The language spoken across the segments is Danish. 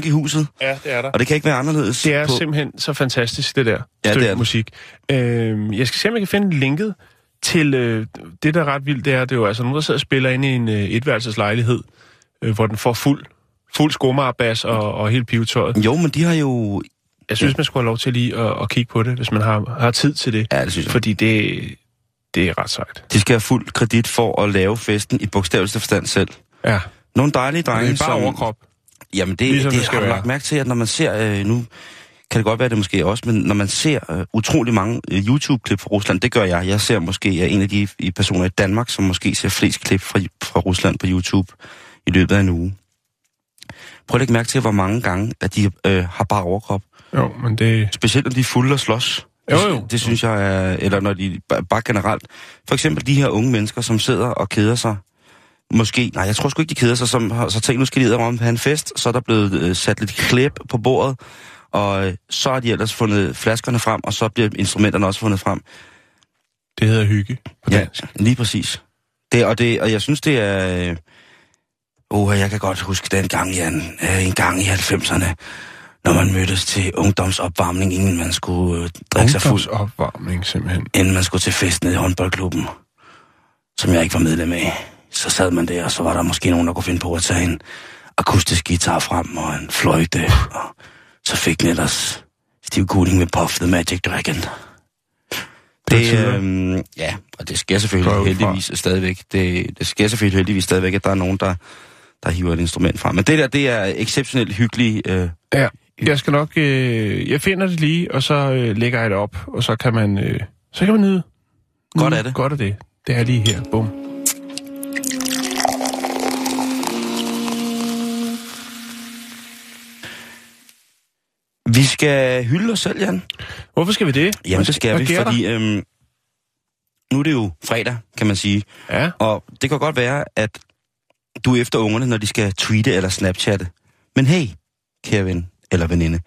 Funk i huset, Ja, det er der. og det kan ikke være anderledes. Det er på... simpelthen så fantastisk, det der Ja, stykke det er musik. Øh, jeg skal se, om jeg kan finde linket til øh, det, der er ret vildt, det er, det er jo altså nogen, der sidder og spiller inde i en øh, etværelseslejlighed, øh, hvor den får fuld, fuld skomagerbas og, og hele pivetøjet. Jo, men de har jo... Jeg synes, man skulle have lov til lige at, at kigge på det, hvis man har, har tid til det. Ja, det synes jeg. Fordi det, det er ret sejt. De skal have fuld kredit for at lave festen i bogstaveligste forstand selv. Ja, Nogle dejlige drenge, det er bare som... overkrop. Jamen, det, Ligesom det, det skal har være. lagt mærke til, at når man ser... Øh, nu kan det godt være, det måske også, men når man ser øh, utrolig mange øh, YouTube-klip fra Rusland, det gør jeg. Jeg ser måske jeg er en af de i personer i Danmark, som måske ser flest klip fra, fra Rusland på YouTube i løbet af en uge. Prøv at lægge mærke til, hvor mange gange, at de øh, har bare overkrop. Jo, men det... Specielt når de er fulde og slås. Jo, Det- jo. Det synes jeg er... Eller når de... ba- Bare generelt. For eksempel de her unge mennesker, som sidder og keder sig. Måske... Nej, jeg tror sgu ikke, de keder sig. Som så tænkt, nu skal de om have en fest. Så er der blevet øh, sat lidt klæb på bordet. Og øh, så har de ellers fundet flaskerne frem, og så bliver instrumenterne også fundet frem. Det hedder hygge på Ja, dansk. lige præcis. Det, og, det, og jeg synes, det er... Øh, oh, jeg kan godt huske den gang, Jan. Øh, en gang i 90'erne, når man mødtes til ungdomsopvarmning, inden man skulle øh, drikke sig fuld. opvarmning, simpelthen. inden man skulle til fest nede i håndboldklubben, som jeg ikke var medlem af, så sad man der, og så var der måske nogen, der kunne finde på at tage en akustisk guitar frem og en fløjte, og så fik den ellers Steve Cooling med Puff the Magic Dragon. Det, øhm, ja, og det sker selvfølgelig jeg ud fra. heldigvis stadigvæk. Det, det sker selvfølgelig heldigvis stadigvæk, at der er nogen, der, der hiver et instrument frem. Men det der, det er exceptionelt hyggeligt. Øh, Ja, jeg skal nok... Øh, jeg finder det lige, og så øh, lægger jeg det op, og så kan man... Øh, så kan man nyde. Godt nyde er det. Godt er det. Det er lige her. Bum. Vi skal hylde os selv, Jan. Hvorfor skal vi det? Jamen, det skal hvad vi, fordi øhm, nu er det jo fredag, kan man sige. Ja, Og det kan godt være, at du er efter ungerne, når de skal tweete eller snapchatte. Men hey, kære ven eller veninde,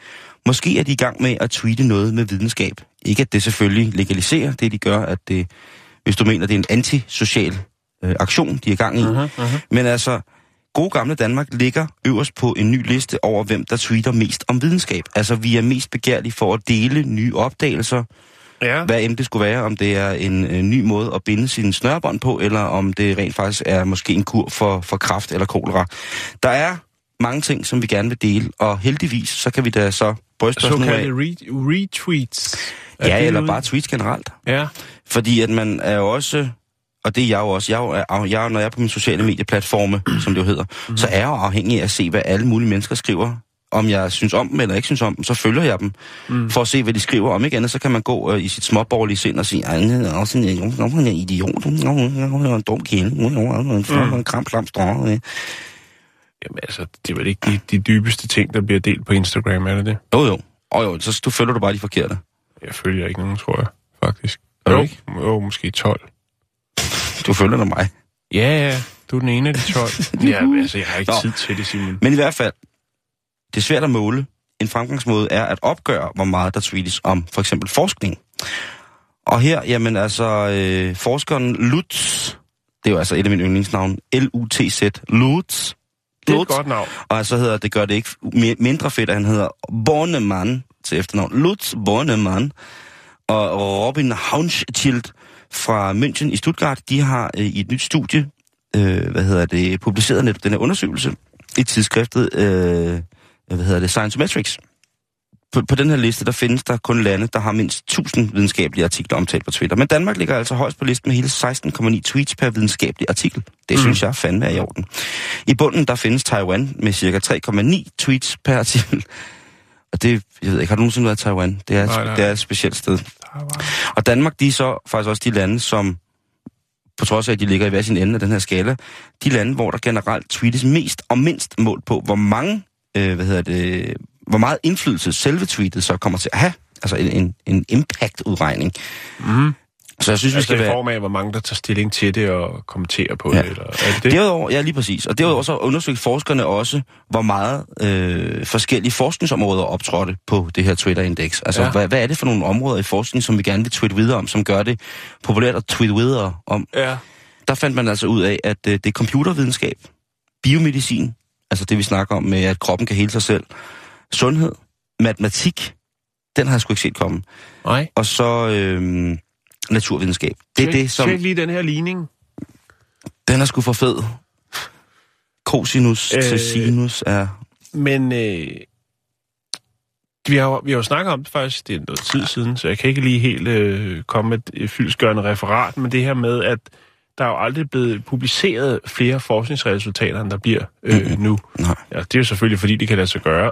måske er de i gang med at tweete noget med videnskab. Ikke at det selvfølgelig legaliserer det, de gør, at det, hvis du mener, det er en antisocial øh, aktion, de er i gang i. uh-huh, uh-huh. Men altså, gode gamle Danmark ligger øverst på en ny liste over, hvem der tweeter mest om videnskab. Altså, vi er mest begærlige for at dele nye opdagelser, ja. hvad end det skulle være, om det er en, en ny måde at binde sine snørbånd på, eller om det rent faktisk er måske en kur for, for kraft eller kolera. Der er mange ting, som vi gerne vil dele, og heldigvis, så kan vi da så bryste os nu af. Re- retweets. Ja, eller bare tweets generelt. Ja, Fordi at man er jo også, og det er jeg jo også, jeg er, er, jeg, er- når jeg er på mine sociale medieplatforme, som det jo hedder, mm. så er jeg jo afhængig af at se, hvad alle mulige mennesker skriver. Om jeg synes om dem eller ikke synes om dem, så følger jeg dem. Mm. For at se, hvad de skriver. Om ikke andet, så kan man gå øh, i sit småborgerlige sind og sige, "Ej, han er også en, en, en idiot, en dum kende, en kram, klam, strå. Jamen altså, det er vel ikke de, de dybeste ting, der bliver delt på Instagram, er det det? Jo, jo. Og jo, så du følger du bare de forkerte. Jeg følger ikke nogen, tror jeg, faktisk. Du jo, ikke? jo, måske 12. Du følger da mig. Ja, ja, du er den ene af de 12. ja, altså, jeg har ikke Nå. tid til det, Simon. Men i hvert fald, det er svært at måle. En fremgangsmåde er at opgøre, hvor meget der tweetes om for eksempel forskning. Og her, jamen altså, øh, forskeren Lutz, det er jo altså et af mine yndlingsnavne, L-U-T-Z, Lutz, Det er et godt navn. Og så hedder det, gør det ikke mi- mindre fedt, at han hedder Bornemann til efternavn. Lutz Bornemann og Robin Haunschild fra München i Stuttgart, de har øh, i et nyt studie, øh, hvad hedder det, publiceret netop den her undersøgelse i tidsskriftet, øh, hvad hedder det, Science Metrics. På, på den her liste, der findes der kun lande, der har mindst 1000 videnskabelige artikler omtalt på Twitter. Men Danmark ligger altså højst på listen med hele 16,9 tweets per videnskabelig artikel. Det mm. synes jeg fandme er i orden. I bunden, der findes Taiwan med cirka 3,9 tweets per artikel. Og det, jeg ved ikke, har du nogensinde været i Taiwan? Det er, Nej, nej. det er et specielt sted. Og Danmark, de er så faktisk også de lande, som, på trods af, at de ligger i hver sin ende af den her skala, de lande, hvor der generelt tweetes mest og mindst mål på, hvor mange, øh, hvad hedder det, hvor meget indflydelse selve tweetet så kommer til at have. Altså en, en, en impact-udregning. Mm. Så jeg synes, vi Altså skal i være... form af, hvor mange der tager stilling til det og kommenterer på Ja. det, eller er det det? Derudover, ja lige præcis. Og derudover så undersøgte forskerne også, hvor meget øh, forskellige forskningsområder optrådte på det her Twitter-indeks. Altså, Ja. ja. hvad, hvad er det for nogle områder i forskning, som vi gerne vil tweete videre om, som gør det populært at tweete videre om? Ja. Der fandt man altså ud af, at øh, det er computervidenskab, biomedicin, altså det vi snakker om med, at kroppen kan hele sig selv, sundhed, matematik, den har jeg sgu ikke set komme, Nej. og så øh, naturvidenskab. Det er Tjek- det, som... Tjek lige den her ligning. Den er sgu for fed. Cosinus Øh. til sinus er... Men øh, vi, har, vi har jo snakket om det faktisk, det er noget tid siden, så jeg kan ikke lige helt øh, komme med et fyldskørende referat, men det her med, at der er jo aldrig blevet publiceret flere forskningsresultater, end der bliver øh, nu. Nej. Ja, det er jo selvfølgelig, fordi det kan lade sig gøre.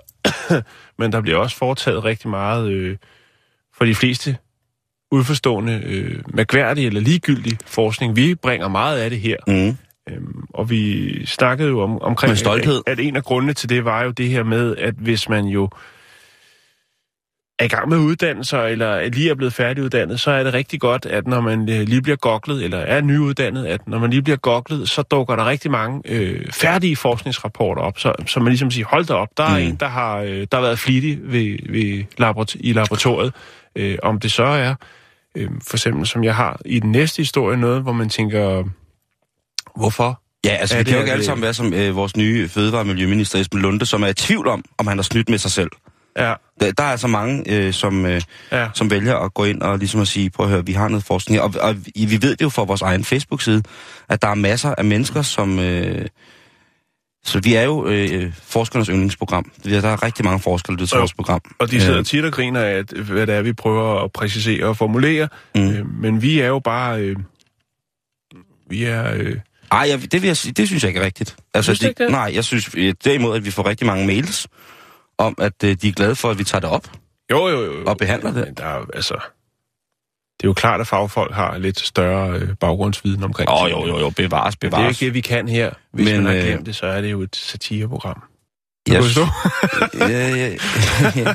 Men der bliver også foretaget rigtig meget øh, for de fleste udforstående, øh, mærkværdig eller ligegyldig forskning. Vi bringer meget af det her. Mm. Øhm, og vi snakkede jo om, omkring, Med stolthed. At, at en af grundene til det var jo det her med, at hvis man jo er i gang med uddannelser, eller lige er blevet færdiguddannet, så er det rigtig godt, at når man øh, lige bliver goklet, eller er nyuddannet, at når man lige bliver goklet, så dukker der rigtig mange øh, færdige forskningsrapporter op, så, så man ligesom siger, hold da op, der er Mm. en, der har, øh, der har været flittig ved, ved laborat- i laboratoriet. Øh, om det så er, øh, for eksempel som jeg har i den næste historie, noget, hvor man tænker, hvorfor? Ja, altså vi det- kan jo ikke alle sammen være som øh, vores nye fødevare- og miljøminister Esben Lunde, som er i tvivl om, om han har snydt med sig selv. Ja, Der, der er altså mange, øh, som, øh, ja. som vælger at gå ind og ligesom at sige, prøv at høre, vi har noget forskning. her." Og, og vi vi ved det jo fra vores egen Facebook-side, at der er masser af mennesker, som... Øh, så vi er jo øh, forskernes yndlingsprogram. Er- Der er rigtig mange forskere, der til vores program. Og de sidder Øh, tit og griner af, hvad det er, vi prøver at præcisere og formulere. Mm. Øh, men vi er jo bare... Øh, vi er... Øh, Ej, jeg, det, vil jeg, det synes jeg ikke er rigtigt. Altså, Synes du ikke det? Nej, jeg synes øh, derimod, at vi får rigtig mange mails om, at øh, de er glade for, at vi tager det op. jo, jo, jo. Og behandler det. Men der er, altså... Det er jo klart, at fagfolk har lidt større øh, baggrundsviden omkring Åh, tingene. jo, jo, jo, bevares, Men det er bevares. ikke det, vi kan her. Hvis Men, man har øh, glemt det, så er det jo et satireprogram. Jeg, Kan du forstå? ja, ja, ja,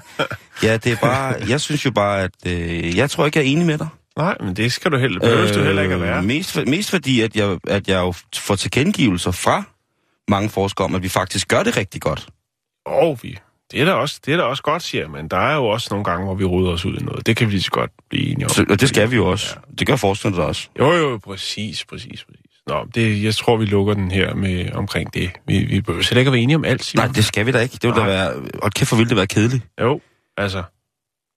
ja, det er bare... Jeg synes jo bare, at... Øh, jeg tror ikke, jeg er enig med dig. Nej, men det skal du heller, behøver du heller ikke at være. Øh, Mest, for, mest fordi, at jeg, at jeg jo får tilkendegivelser fra mange forskere om, at vi faktisk gør det rigtig godt. Og vi, det er, da også, det er da også godt, siger men der er jo også nogle gange, hvor vi ruder os ud i noget. Det kan vi lige så godt blive enige om. Så, og det skal vi jo også. Det gør forskerne også. Jo, jo, præcis, præcis, præcis. Nå, det, jeg tror, vi lukker den her med omkring det. Vi, vi behøver slet ikke at være enige om alt, Simon. Nej, det skal vi da ikke. Det vil da være... Og kæft, hvor ville det være kedeligt. Jo, altså...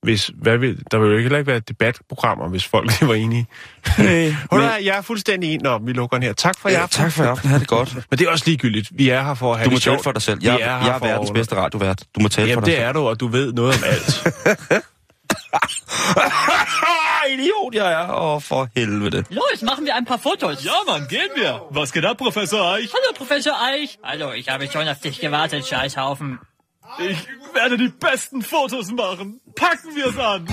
Hvis, hvad vil, der vil jo heller ikke være debatprogrammer, hvis folk var enige. Nej, Hør, jeg er fuldstændig enig. Nå, vi lukker den her. Tak for i ja, aften. tak for i aften. Ha' det godt. Men det er også ligegyldigt. Vi er her for at have Du må det tale sjovt. for dig selv. Vi Jeg, er jeg er for verdens bedste radiovært. Du må tale for Jamen, dig det er du, og du ved noget om alt. selv. Idiot, jeg er. Åh, for helvede. Los, machen wir ein paar Fotos. Ja, Mann, gehen wir. Was geht ab, Professor Eich? Hallo, Professor Eich. Hallo, ich habe schon auf dich gewartet, Scheißhaufen. Ich werde die besten Fotos machen. Packen wir es an.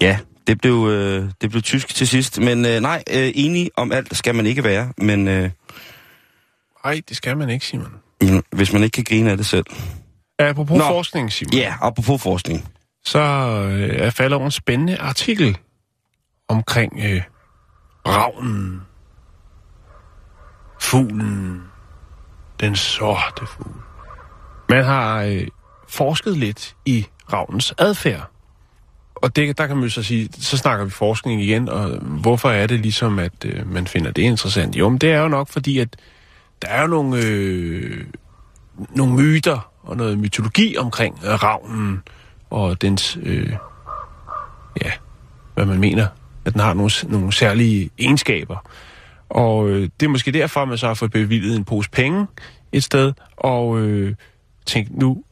Ja, det blev, øh, det blev tysk til sidst. Men øh, nej, øh, enig om alt skal man ikke være. Men øh, Nej, det skal man ikke, Simon. men hvis man ikke kan grine af det selv. Apropos Nå. forskning, Simon. Ja, apropos forskning. så øh, er faldet over en spændende artikel omkring øh, ravnen, fuglen, den sorte fugl. Man har øh, forsket lidt i ravnens adfærd. og det, der kan man jo så sige, så snakker vi forskning igen, og hvorfor er det ligesom, at øh, man finder det interessant? Jo, men det er jo nok fordi, at der er jo nogle, øh, nogle myter og noget mytologi omkring øh, ravnen og dens, øh, ja, hvad man mener, at den har nogle, nogle særlige egenskaber. Og øh, det er måske derfor, at man så har fået bevilget en pose penge et sted, og øh, tænkt, nu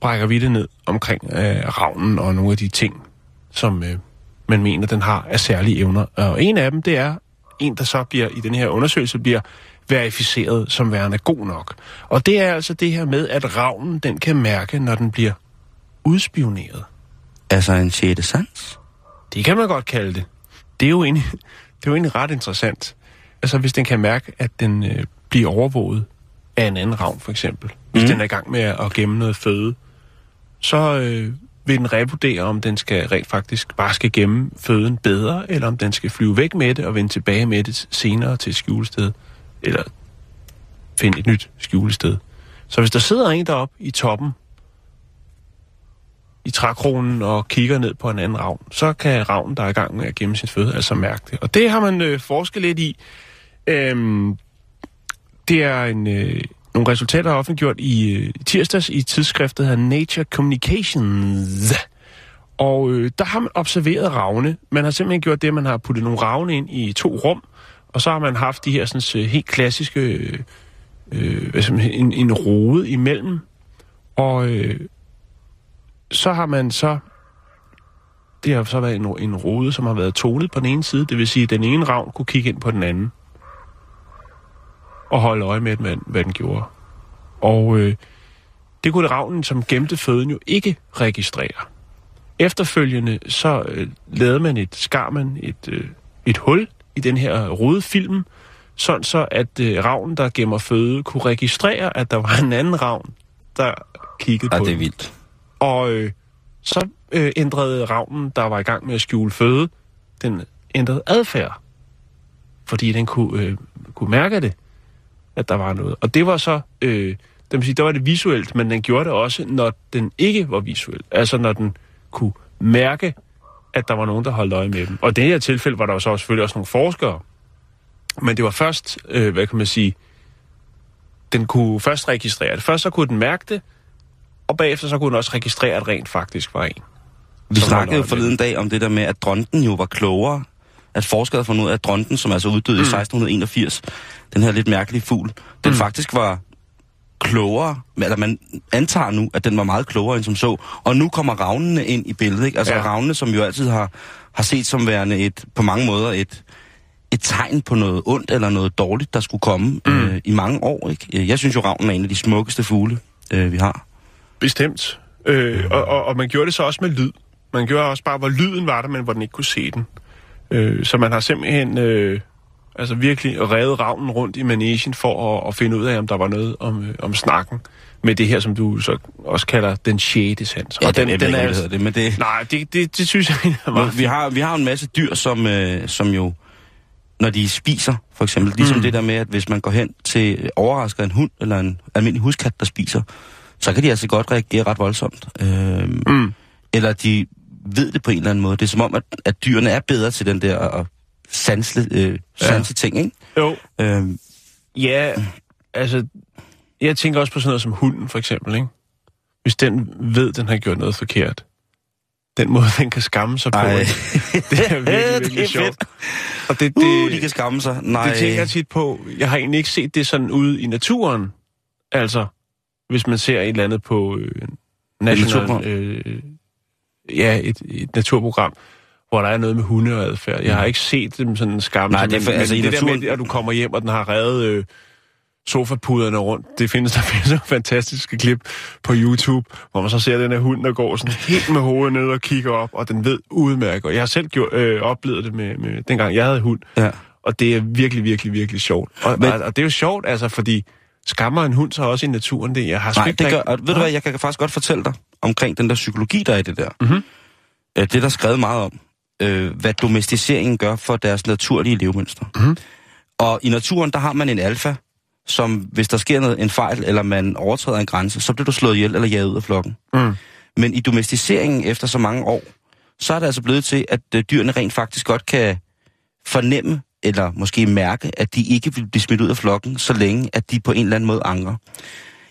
brækker vi det ned omkring øh, ravnen og nogle af de ting, som øh, man mener, den har af særlige evner. Og en af dem, det er en, der så bliver i den her undersøgelse, bliver verificeret som værende god nok. Og det er altså det her med, at ravnen, den kan mærke, når den bliver udspioneret. Altså en sjette sans? Det kan man godt kalde det. Det er jo egentlig, det er jo egentlig ret interessant. Altså hvis den kan mærke, at den øh, bliver overvåget af en anden ravn, for eksempel. Hvis mm. den er i gang med at gemme noget føde, så øh, vil den revurdere, om den skal rent faktisk bare skal gemme føden bedre, eller om den skal flyve væk med det og vende tilbage med det senere til et skjulested, eller finde et nyt skjulested. Så hvis der sidder en deroppe i toppen, i trækronen og kigger ned på en anden ravn, så kan ravnen, der er i gang med at gemme sin føde, altså mærke det. Og det har man øh, forsket lidt i. Øhm, det er en, øh, nogle resultater, der er offentliggjort i øh, tirsdags i tidsskriftet her Nature Communications. Og øh, der har man observeret ravne. Man har simpelthen gjort det, at man har puttet nogle ravne ind i to rum, og så har man haft de her sådan, øh, helt klassiske, øh, øh, hvad en, en rode imellem. Og øh, så har man så det har så været en, en rode, som har været tonet på den ene side. Det vil sige, at den ene ravn kunne kigge ind på den anden og holde øje med, hvad, hvad den gjorde. Og øh, det kunne ravnen, som gemte føden, jo ikke registrere. Efterfølgende så øh, lavede man et, skar man et, øh, et hul i den her røde film, sådan så at øh, ravnen, der gemmer føde, kunne registrere, at der var en anden ravn, der kiggede ja, på det er den. vildt. Og øh, så øh, ændrede ravnen, der var i gang med at skjule føde, den ændrede adfærd. Fordi den kunne, øh, kunne mærke det at der var noget. Og det var så, øh, det sige, der var det visuelt, men den gjorde det også, når den ikke var visuel. Altså når den kunne mærke, at der var nogen, der holdt øje med dem. Og i det her tilfælde var der jo så selvfølgelig også nogle forskere. Men det var først, øh, hvad kan man sige, den kunne først registrere det. Først så kunne den mærke det, og bagefter så kunne den også registrere, at rent faktisk var en. Vi snakkede forleden dag om det der med, at dronten jo var klogere at forskere har fundet ud af, at dronten, som altså uddøde mm. i 1681, den her lidt mærkelige fugl, den mm. faktisk var klogere, eller man antager nu, at den var meget klogere end som så. Og nu kommer ravnene ind i billedet, ikke? Altså ja. ravnene, som jo altid har, har set som værende et, på mange måder et, et tegn på noget ondt eller noget dårligt, der skulle komme mm. øh, i mange år, ikke? Jeg synes jo, ravnen er en af de smukkeste fugle, øh, vi har. Bestemt. Øh, og, og, og man gjorde det så også med lyd. Man gjorde også bare, hvor lyden var der, men hvor den ikke kunne se den. Øh, så man har simpelthen øh, altså virkelig revet ravnen rundt i manesien for at, at finde ud af, om der var noget om, øh, om snakken med det her, som du så også kalder den sjette sans. Ja, og den, den, den er, altså, det, men det... Nej, det, det, det synes jeg er meget vi har, vi har en masse dyr, som, øh, som jo, når de spiser, for eksempel, ligesom mm. det der med, at hvis man går hen til overrasker en hund, eller en almindelig huskat, der spiser, så kan de altså godt reagere ret voldsomt. Øh, mm. Eller de ved det på en eller anden måde. Det er som om, at, at dyrene er bedre til den der uh, sansle, øh, sanse ja. ting, ikke? Jo. Øhm. Ja, altså, jeg tænker også på sådan noget som hunden, for eksempel, ikke? Hvis den ved, den har gjort noget forkert. Den måde, den kan skamme sig på. det er virkelig, virkelig det er sjovt. Fedt. Og det, det, uh, de kan skamme sig. Nej. Det tænker jeg tit på. Jeg har egentlig ikke set det sådan ude i naturen. Altså, hvis man ser et eller andet på øh, National øh, ja, et, et naturprogram, hvor der er noget med hunde og adfærd. Jeg har ikke set dem sådan skamme. Nej, det er for, altså det naturen... der med, at du kommer hjem, og den har revet øh, sofapuderne rundt. Det findes der findes nogle fantastiske klip på YouTube, hvor man så ser den her hund, der går sådan helt med hovedet ned og kigger op, og den ved udmærket. Og jeg har selv gjort, øh, oplevet det med, med, dengang jeg havde hund. Ja. Og det er virkelig, virkelig, virkelig sjovt. Og, men, og, og det er jo sjovt, altså, fordi skammer en hund så også i naturen? Det, jeg har Nej, det gør, og ved du hvad, jeg kan faktisk godt fortælle dig omkring den der psykologi, der er i det der. Mm-hmm. Det er der skrevet meget om, øh, hvad domesticeringen gør for deres naturlige levemønster. Mm-hmm. Og i naturen, der har man en alfa, som hvis der sker noget, en fejl, eller man overtræder en grænse, så bliver du slået ihjel eller jaget ud af flokken. Mm. Men i domesticeringen efter så mange år, så er det altså blevet til, at øh, dyrene rent faktisk godt kan fornemme, eller måske mærke, at de ikke vil blive smidt ud af flokken, så længe at de på en eller anden måde angrer.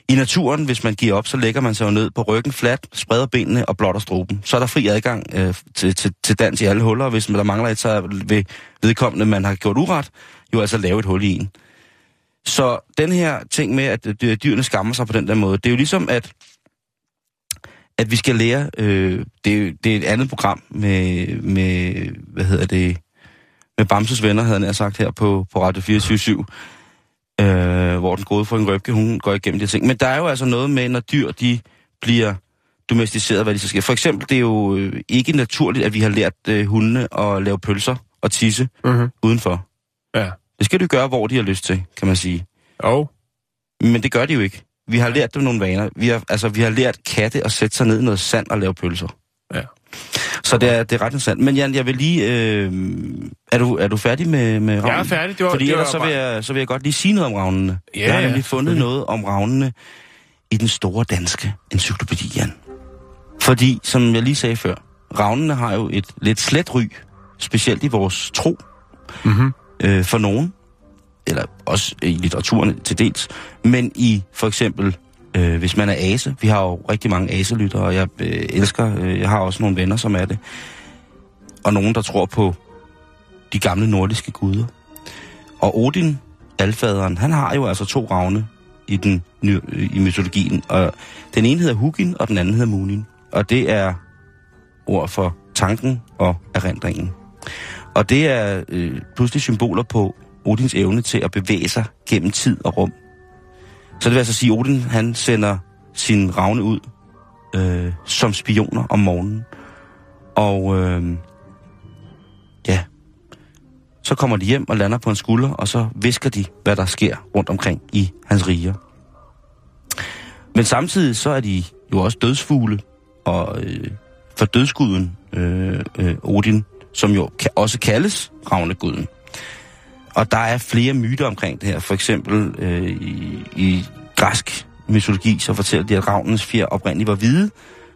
I naturen, hvis man giver op, så lægger man sig jo ned på ryggen fladt, spreder benene og blotter struben. Så er der fri adgang øh, til, til, til dans i alle huller, og hvis der mangler et, så vil vedkommende, man har gjort uret, jo altså lave et hul i en. Så den her ting med, at øh, dyrene skammer sig på den der måde, det er jo ligesom, at, at vi skal lære, øh, det, er, det er et andet program med, med, hvad hedder det, med Bamses venner, havde jeg sagt her på, på Radio 24 øh, hvor den gode for en røbke, hun går igennem de ting. Men der er jo altså noget med, når dyr, de bliver domesticeret, hvad de så sker. For eksempel, det er jo øh, ikke naturligt, at vi har lært øh, hundene at lave pølser og tisse Mhm. udenfor. Ja. Det skal de gøre, hvor de har lyst til, kan man sige. Og Men det gør de jo ikke. Vi har lært dem nogle vaner. Vi har, altså, vi har lært katte at sætte sig ned i noget sand og lave pølser. Ja. Så det er, det er ret interessant. Men Jan, jeg vil lige... Øh, er, du, er du færdig med, med ravnen? jeg er færdig. Det var, Fordi det var ellers så vil, jeg, så vil jeg godt lige sige noget om ravnene. Ja, jeg har ja, nemlig fundet selvfølgelig. noget om ravnene i den store danske encyklopædi, Jan. Fordi, som jeg lige sagde før, ravnene har jo et lidt slet ry, specielt i vores tro, Mhm. øh, for nogen, eller også i litteraturen til dels, men i for eksempel, øh, hvis man er ase, vi har jo rigtig mange aselyttere, og jeg øh, elsker, øh, jeg har også nogle venner, som er det, og nogen, der tror på de gamle nordiske guder. Og Odin, alfaderen, han har jo altså to ravne i, den, øh, i mytologien, og den ene hedder Hugin, og den anden hedder Munin. Og det er ord for tanken og erindringen. Og det er øh, pludselig symboler på Odins evne til at bevæge sig gennem tid og rum. Så det vil altså sige, at Odin han sender sin ravne ud øh, som spioner om morgenen. Og øh, ja, så kommer de hjem og lander på en skulder, og så visker de, hvad der sker rundt omkring i hans riger. Men samtidig så er de jo også dødsfugle, og øh, for dødsguden øh, øh, Odin, som jo kan, også kaldes ravneguden. Og der er flere myter omkring det her. For eksempel øh, i, i græsk mytologi, så fortæller de, at ravnens fjer oprindeligt var hvide,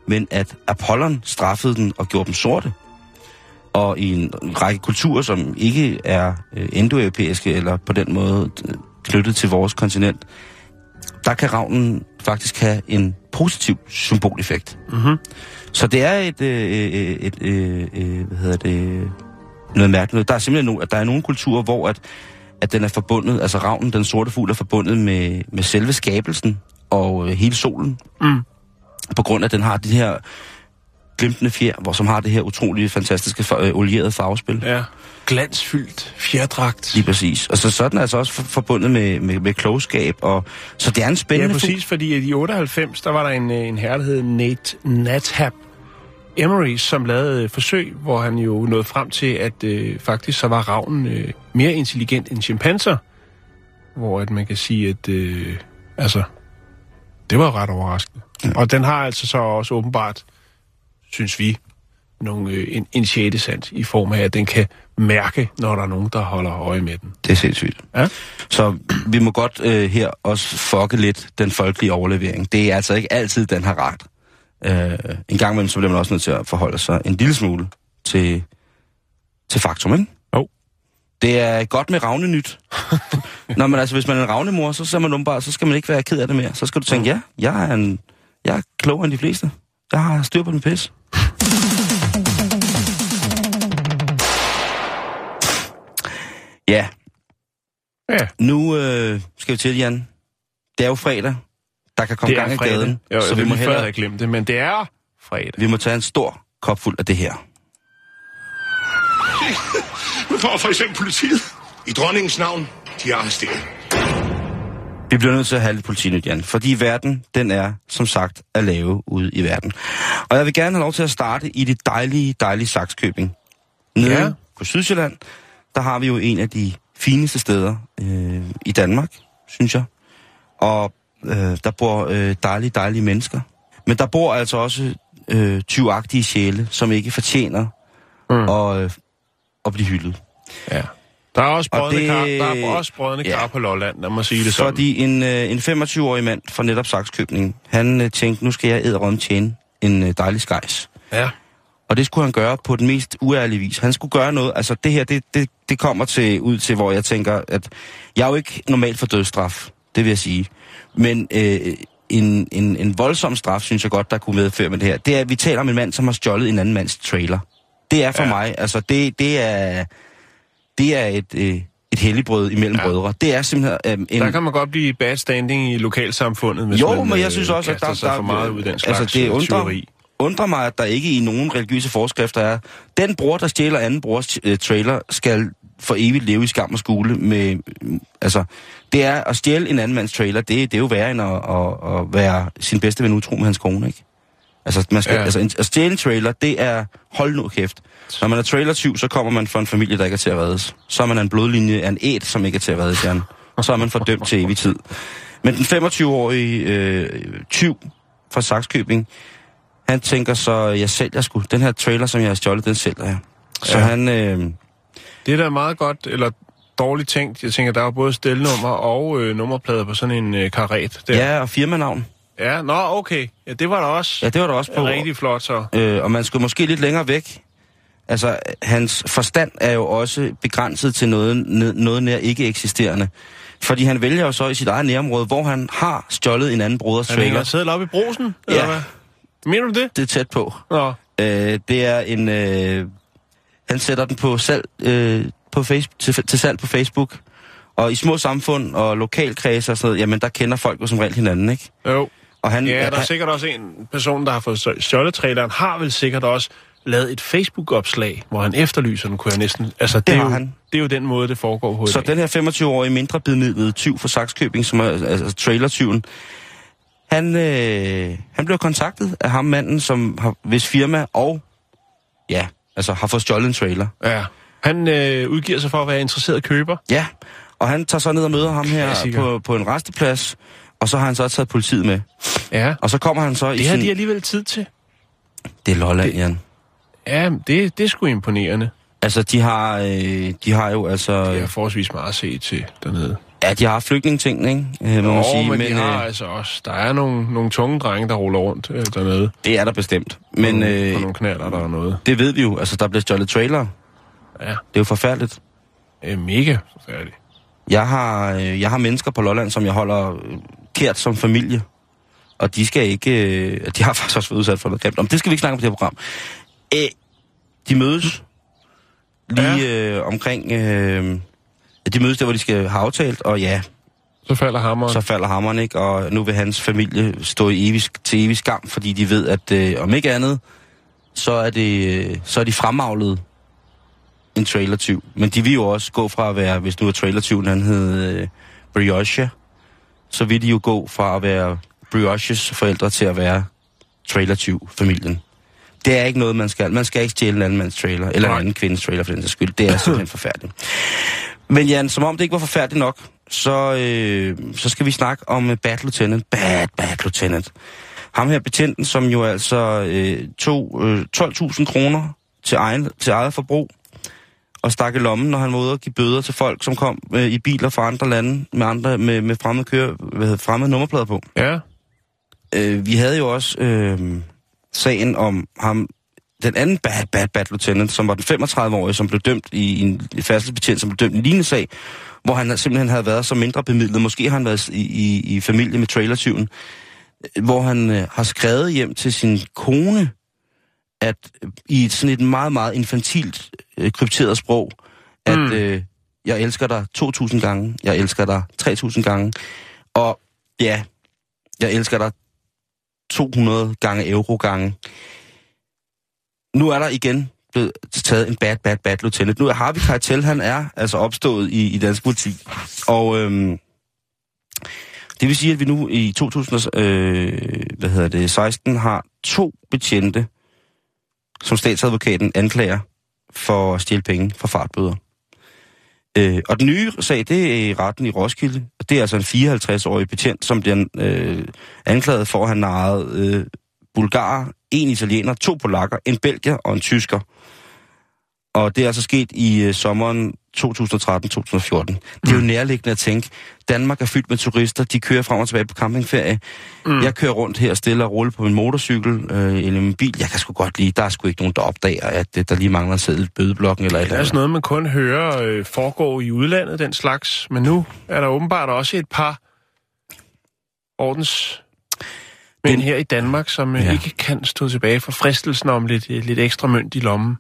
men at Apollon straffede den og gjorde dem sorte. Og i en række kulturer, som ikke er øh, indoeuropæiske eller på den måde øh, knyttet til vores kontinent, der kan ravnen faktisk have en positiv symboleffekt. Mhm. Så det er et, øh, øh, et øh, øh, hvad hedder det, noget mærkeligt. noget. Der er simpelthen no, at der er nogle kulturer, hvor at, at den er forbundet, altså ravnen, den sorte fugl, er forbundet med, med selve skabelsen og øh, hele solen. Mm. På grund af, at den har det her glimtende fjer, hvor som har det her utrolige, fantastiske, fa- øh, olierede farvespil. Ja. Glansfyldt fjerdragt. Lige præcis. Og så, så er altså også for, forbundet med, med, med klogskab, og så det er en Ja, spændende fugl. præcis, fordi i 98, der var der en, øh, en herre, der hed Nate Nathab Emery, som lavede et forsøg, hvor han jo nåede frem til, at øh, faktisk så var ravnen øh, mere intelligent end chimpanser. Hvor at man kan sige, at øh, altså, det var ret overraskende. Ja. Og den har altså så også åbenbart, synes vi, nogle, øh, en, en sjette sand i form af, at den kan mærke, når der er nogen, der holder øje med den. Det er sindssygt. Ja. Så vi må godt øh, her også fucke lidt den folkelige overlevering. Det er altså ikke altid, den har ret. Øh, en gang imellem, så bliver man også nødt til at forholde sig en lille smule til, til faktum, ikke? Jo. Det er godt med ravnenyt. Nå, men altså, hvis man er en ravnemor, så, så, man umiddelbart, så skal man ikke være ked af det mere. Så skal du tænke, ja, jeg er, en, jeg er klogere end de fleste. Jeg har styr på min pis. Ja, Ja, nu øh, skal vi til, Jan. Det er jo fredag. Der kan komme det gang i gaden. Jo, så vi må, hellere have glemt det, men det er fredag. vi må tage en stor kop fuld af det her. Nu får for eksempel politiet. I dronningens navn, de er arresteret. Vi bliver nødt til at have lidt politinyt, Jan, fordi verden, den er, som sagt, at lave ude i verden. Og jeg vil gerne have lov til at starte i det dejlige, dejlige Saxkøbing. Nede ja. på Sydsjælland, der har vi jo en af de fineste steder øh, i Danmark, synes jeg. Og øh, der bor øh, dejlige, dejlige mennesker. Men der bor altså også øh, tyvagtige sjæle, som ikke fortjener Mm. at, øh, at blive hyldet. Ja. Der er også Og brødne, det- kar, der er også brødne ja. kar på Lolland, lad mig sige det sådan. Fordi en, øh, en 25-årig mand fra netop Saxkøbning, han øh, tænkte, nu skal jeg æderrømme tjene en øh, dejlig skejs. Ja. Og det skulle han gøre på den mest uærlige vis. Han skulle gøre noget, altså det her, det, det, det kommer til, ud til, hvor jeg tænker, at jeg er jo ikke normalt for dødsstraf, det vil jeg sige. Men øh, en, en, en voldsom straf, synes jeg godt, der kunne medføre med det her, det er, at vi taler om en mand, som har stjålet en anden mands trailer. Det er for ja. mig, altså det, det er, det er et, øh, et helligbrød imellem ja. brødre. Det er simpelthen... Øh, en... Der kan man godt blive bad standing i lokalsamfundet, hvis jo, man, men jeg synes også, at der, der, for meget ud den slags altså, det undrer, tyveri. undrer mig, at der ikke i nogen religiøse forskrifter er, den bror, der stjæler anden brors uh, trailer, skal for evigt leve i skam og skule med... Altså, det er at stjæle en anden mands trailer, det, det er jo værre end at, at, at være sin bedste ven utro med hans kone, ikke? Altså, man skal, ja. altså en, at stjæle en trailer, det er... Hold nu kæft. Når man er trailer så kommer man fra en familie, der ikke er til at reddes. Så er man en blodlinje af en æd, som ikke er til at reddes, Jan. Og så er man fordømt til evig tid. Men den 25-årige øh, tyv fra Saxkøbing, han tænker så, jeg sælger sgu. Den her trailer, som jeg har stjålet, den sælger jeg. Så ja. han... Øh, det er da meget godt, eller dårligt tænkt. Jeg tænker, der er både stelnummer og øh, nummerplader på sådan en øh, karet. Der. Ja, og firmanavn. Ja, nå, okay. Ja, det var der også. Ja, det var der også på. Rigtig flot, så. Øh, og man skulle måske lidt længere væk. Altså, hans forstand er jo også begrænset til noget, noget nær ikke eksisterende. Fordi han vælger jo så i sit eget nærområde, hvor han har stjålet en anden broders trailer. Han har siddet op i brosen? Ja. Eller hvad? Mener du det? Det er tæt på. Nå. Øh, det er en... Øh, han sætter den på salg, øh, på Facebook, til, til salg på Facebook. Og i små samfund og lokalkredse og sådan noget, jamen der kender folk jo som regel hinanden, ikke? Jo. Og han, ja, der er han, sikkert også en person, der har fået stjålet traileren, har vel sikkert også lavet et Facebook-opslag, hvor han efterlyser den, kunne jeg næsten... Altså, det, det, er, jo, han. det er jo den måde, det foregår hos Så den her 25-årige mindre bidnidlede tyv fra Saxkøbing, som er altså, trailertyven, han, øh, han blev kontaktet af ham manden, som har, hvis firma og ja, altså har fået stjålet en trailer. Ja. Han øh, udgiver sig for at være interesseret køber. Ja, og han tager så ned og møder ham her på, på en resteplads, og så har han så taget politiet med. Ja. Og så kommer han så det i Det har sin... de alligevel tid til. Det er Lolland, Jan. Ja, det, det er sgu imponerende. Altså, de har, øh, de har jo altså... De har forholdsvis meget at se til dernede. Ja, de har flygtningeting, ikke? Øh, må Nå, sige. men, men de har øh, altså også... Der er nogle, nogle tunge drenge, der ruller rundt øh, dernede. Det er der bestemt. Men og, øh, og nogle knaller, der er noget. det ved vi jo. Altså, der bliver stjålet trailer. Ja. Det er jo forfærdeligt. Er mega forfærdeligt. Jeg har, øh, jeg har mennesker på Lolland, som jeg holder øh, kært som familie. Og de skal ikke... Øh, de har faktisk også været udsat for noget grimt. Om det skal vi ikke snakke om på det her program. Øh, de mødes lige øh, omkring... Øh, de mødes der, hvor de skal have aftalt, og ja, Så falder hammeren. så falder hammeren, ikke? Og nu vil hans familie stå i evig, til evig skam, fordi de ved, at øh, om ikke andet, så er, det, øh, så er de fremavlet en trailertyv. Men de vil jo også gå fra at være, hvis nu er trailertyven, han hed øh, Brioche, så vil de jo gå fra at være Brioches forældre til at være trailertyv-familien. Det er ikke noget, man skal. Man skal ikke stjæle en anden mands trailer, eller en Nej. anden kvindes trailer for den sags skyld. Det er simpelthen forfærdeligt. Men Jan, som om det ikke var forfærdeligt nok, så, øh, så skal vi snakke om øh, Bad Lieutenant. Bad, Bad Lieutenant. Ham her betjenten, som jo altså øh, tog øh, 12.000 kroner til, egen, til eget forbrug, og stak i lommen, når han var ude og give bøder til folk, som kom øh, i biler fra andre lande med, andre, med, med fremmede, køre, hvad hedder, fremmede nummerplader på. Ja. Øh, vi havde jo også øh, sagen om ham, den anden bad, bad, bad lieutenant, som var den 35-årige, som blev dømt i en færdselsbetjent, som blev dømt i en lignende sag, hvor han simpelthen havde været så mindre bemidlet. Måske har han været i, i, i familie med trailertyven, øh, hvor han øh, har skrevet hjem til sin kone, at øh, i et sådan et meget, meget infantilt øh, krypteret sprog, at Mm. øh, jeg elsker dig 2.000 gange, jeg elsker dig 3.000 gange, og ja, jeg elsker dig 200 gange euro gange. Nu er der igen blevet taget en bad, bad, bad lieutenant. Nu er Harvey Keitel, han er altså opstået i, i dansk politi. Og øhm, det vil sige, at vi nu i 2016 øh, hvad hedder det, 16 har to betjente, som statsadvokaten anklager for at stjæle penge for fartbøder. Øh, og den nye sag, det er i retten i Roskilde. Det er altså en 54-årig betjent, som bliver øh, anklaget for at have narret øh, bulgarer, en italiener, to polakker, en belgier og en tysker. Og det er altså sket i øh, sommeren 2013-2014. Det er jo nærliggende at tænke, Danmark er fyldt med turister, de kører frem og tilbage på campingferie. Mm. Jeg kører rundt her stille og roligt på min motorcykel øh, eller min bil. Jeg kan sgu godt lide, der er sgu ikke nogen, der opdager, at øh, der lige mangler en seddel i bødeblokken eller et Det eller er andet. sådan noget, man kun hører øh, foregå i udlandet, den slags. Men nu er der åbenbart også et par ordens men Den- her i Danmark, som ja. Ja. ikke kan stå tilbage for fristelsen om lidt, øh, lidt ekstra mønt i lommen.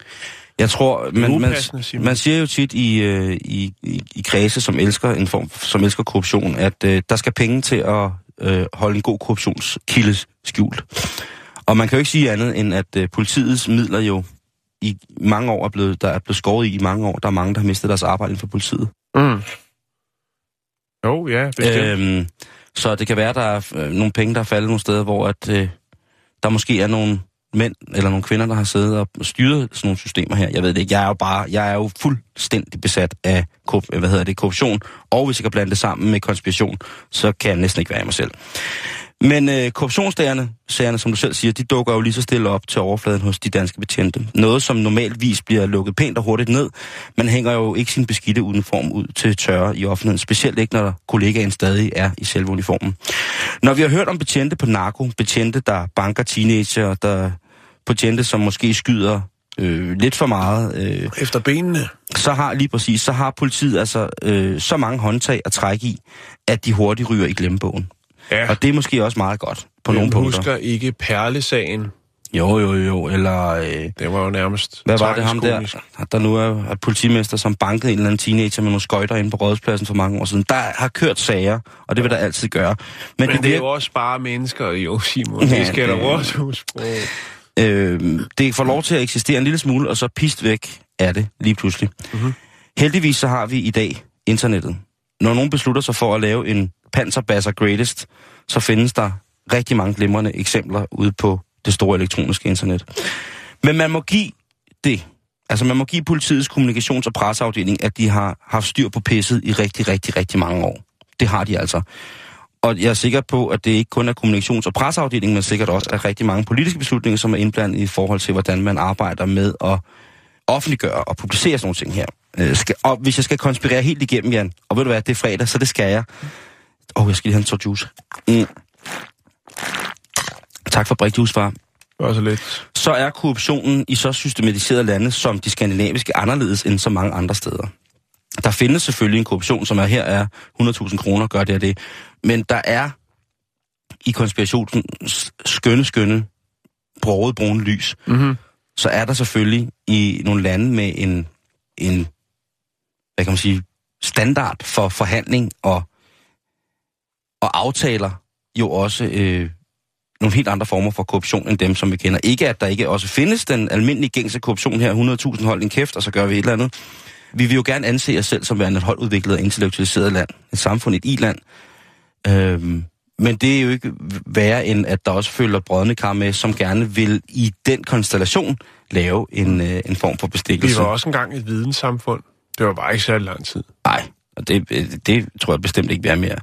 Jeg tror, man, man, man siger jo tit i, øh, i, i, i kredse, som elsker en form, som elsker korruption, at øh, der skal penge til at øh, holde en god korruptionskilde skjult. Og man kan jo ikke sige andet, end at øh, politiets midler jo i mange år er blevet, der er blevet skåret i i mange år. Der er mange, der har mistet deres arbejde inden for politiet. Mm. Jo, ja, bestemt. Øh, Øhm, så det kan være, at der er øh, nogle penge, der er faldet nogle steder, hvor at, øh, der måske er nogle mænd eller nogle kvinder, der har siddet og styret sådan nogle systemer her. Jeg ved det ikke. Jeg er jo bare, jeg er jo fuldstændig besat af korrup- hvad hedder det, korruption, og hvis jeg kan blande det sammen med konspiration, så kan jeg næsten ikke være i mig selv. Men øh, korruptionsdagerne, sagerne, som du selv siger, de dukker jo lige så stille op til overfladen hos de danske betjente. Noget, som normalvis bliver lukket pænt og hurtigt ned. Man hænger jo ikke sin beskidte uniform ud til tørre i offentligheden. Specielt ikke, når kollegaen stadig er i selve uniformen. Når vi har hørt om betjente på narko, betjente, der banker teenager, der betjente, som måske skyder øh, lidt for meget, øh, Efter benene. så har lige præcis, så har politiet altså øh, så mange håndtag at trække i, at de hurtigt ryger i glemmebogen. Ja, Og det er måske også meget godt på nogle jeg punkter. husker ikke perlesagen. Jo, jo, jo, eller... Øh, Det var jo nærmest hvad var det ham der, der nu er, er politimester, som bankede en eller anden teenager med nogle skøjter ind på rådspladsen for mange år siden. Der har kørt sager, og det vil der altid gøre. Men, Men det er virker- jo også bare mennesker, jo, Simon. Ja, Det skal der det- også huske øh, det får lov til at eksistere en lille smule, og så pist væk er det lige pludselig. Mhm. Mm-hmm. Heldigvis så har vi i dag internettet. Når nogen beslutter sig for at lave en panserbasser Greatest, så findes der rigtig mange glimrende eksempler ude på det store elektroniske internet. Men man må give det. Altså man må give politiets kommunikations- og presseafdeling, at de har haft styr på pisset i rigtig, rigtig, rigtig mange år. Det har de altså. Og jeg er sikker på, at det ikke kun er kommunikations- og presseafdelingen, men sikkert også er rigtig mange politiske beslutninger, som er indblandet i forhold til, hvordan man arbejder med at offentliggøre og publicere sådan nogle ting her. Øh, skal, og hvis jeg skal konspirere helt igennem, Jan, og ved du hvad, det er fredag, så det skal jeg. Åh, oh, jeg skal lige have en tår juice. Mm. Tak for brikjuice, far. Det var så lidt. Så er korruptionen i så systematiserede lande som de skandinaviske anderledes end så mange andre steder. Der findes selvfølgelig en korruption, som er her er 100.000 kroner, gør det og det. Men der er i konspirationen skønne, skønne, broget brune lys. Mm-hmm. Så er der selvfølgelig i nogle lande med en, en hvad kan man sige, standard for forhandling og, og aftaler jo også øh, nogle helt andre former for korruption end dem, som vi kender. Ikke at der ikke også findes den almindelige gængse korruption her, 100.000 hold en kæft, og så gør vi et eller andet. Vi vil jo gerne anse os selv som værende et holdudviklet og intellektualiseret land. Et samfund, et i-land. Øhm, men det er jo ikke værre, end at der også følger brødne kar med, som gerne vil i den konstellation lave en, øh, en form for Vi bestikkelse. var også engang et videnssamfund. Det var bare ikke særlig lang tid. Nej, og det, det tror jeg bestemt ikke, vi er mere.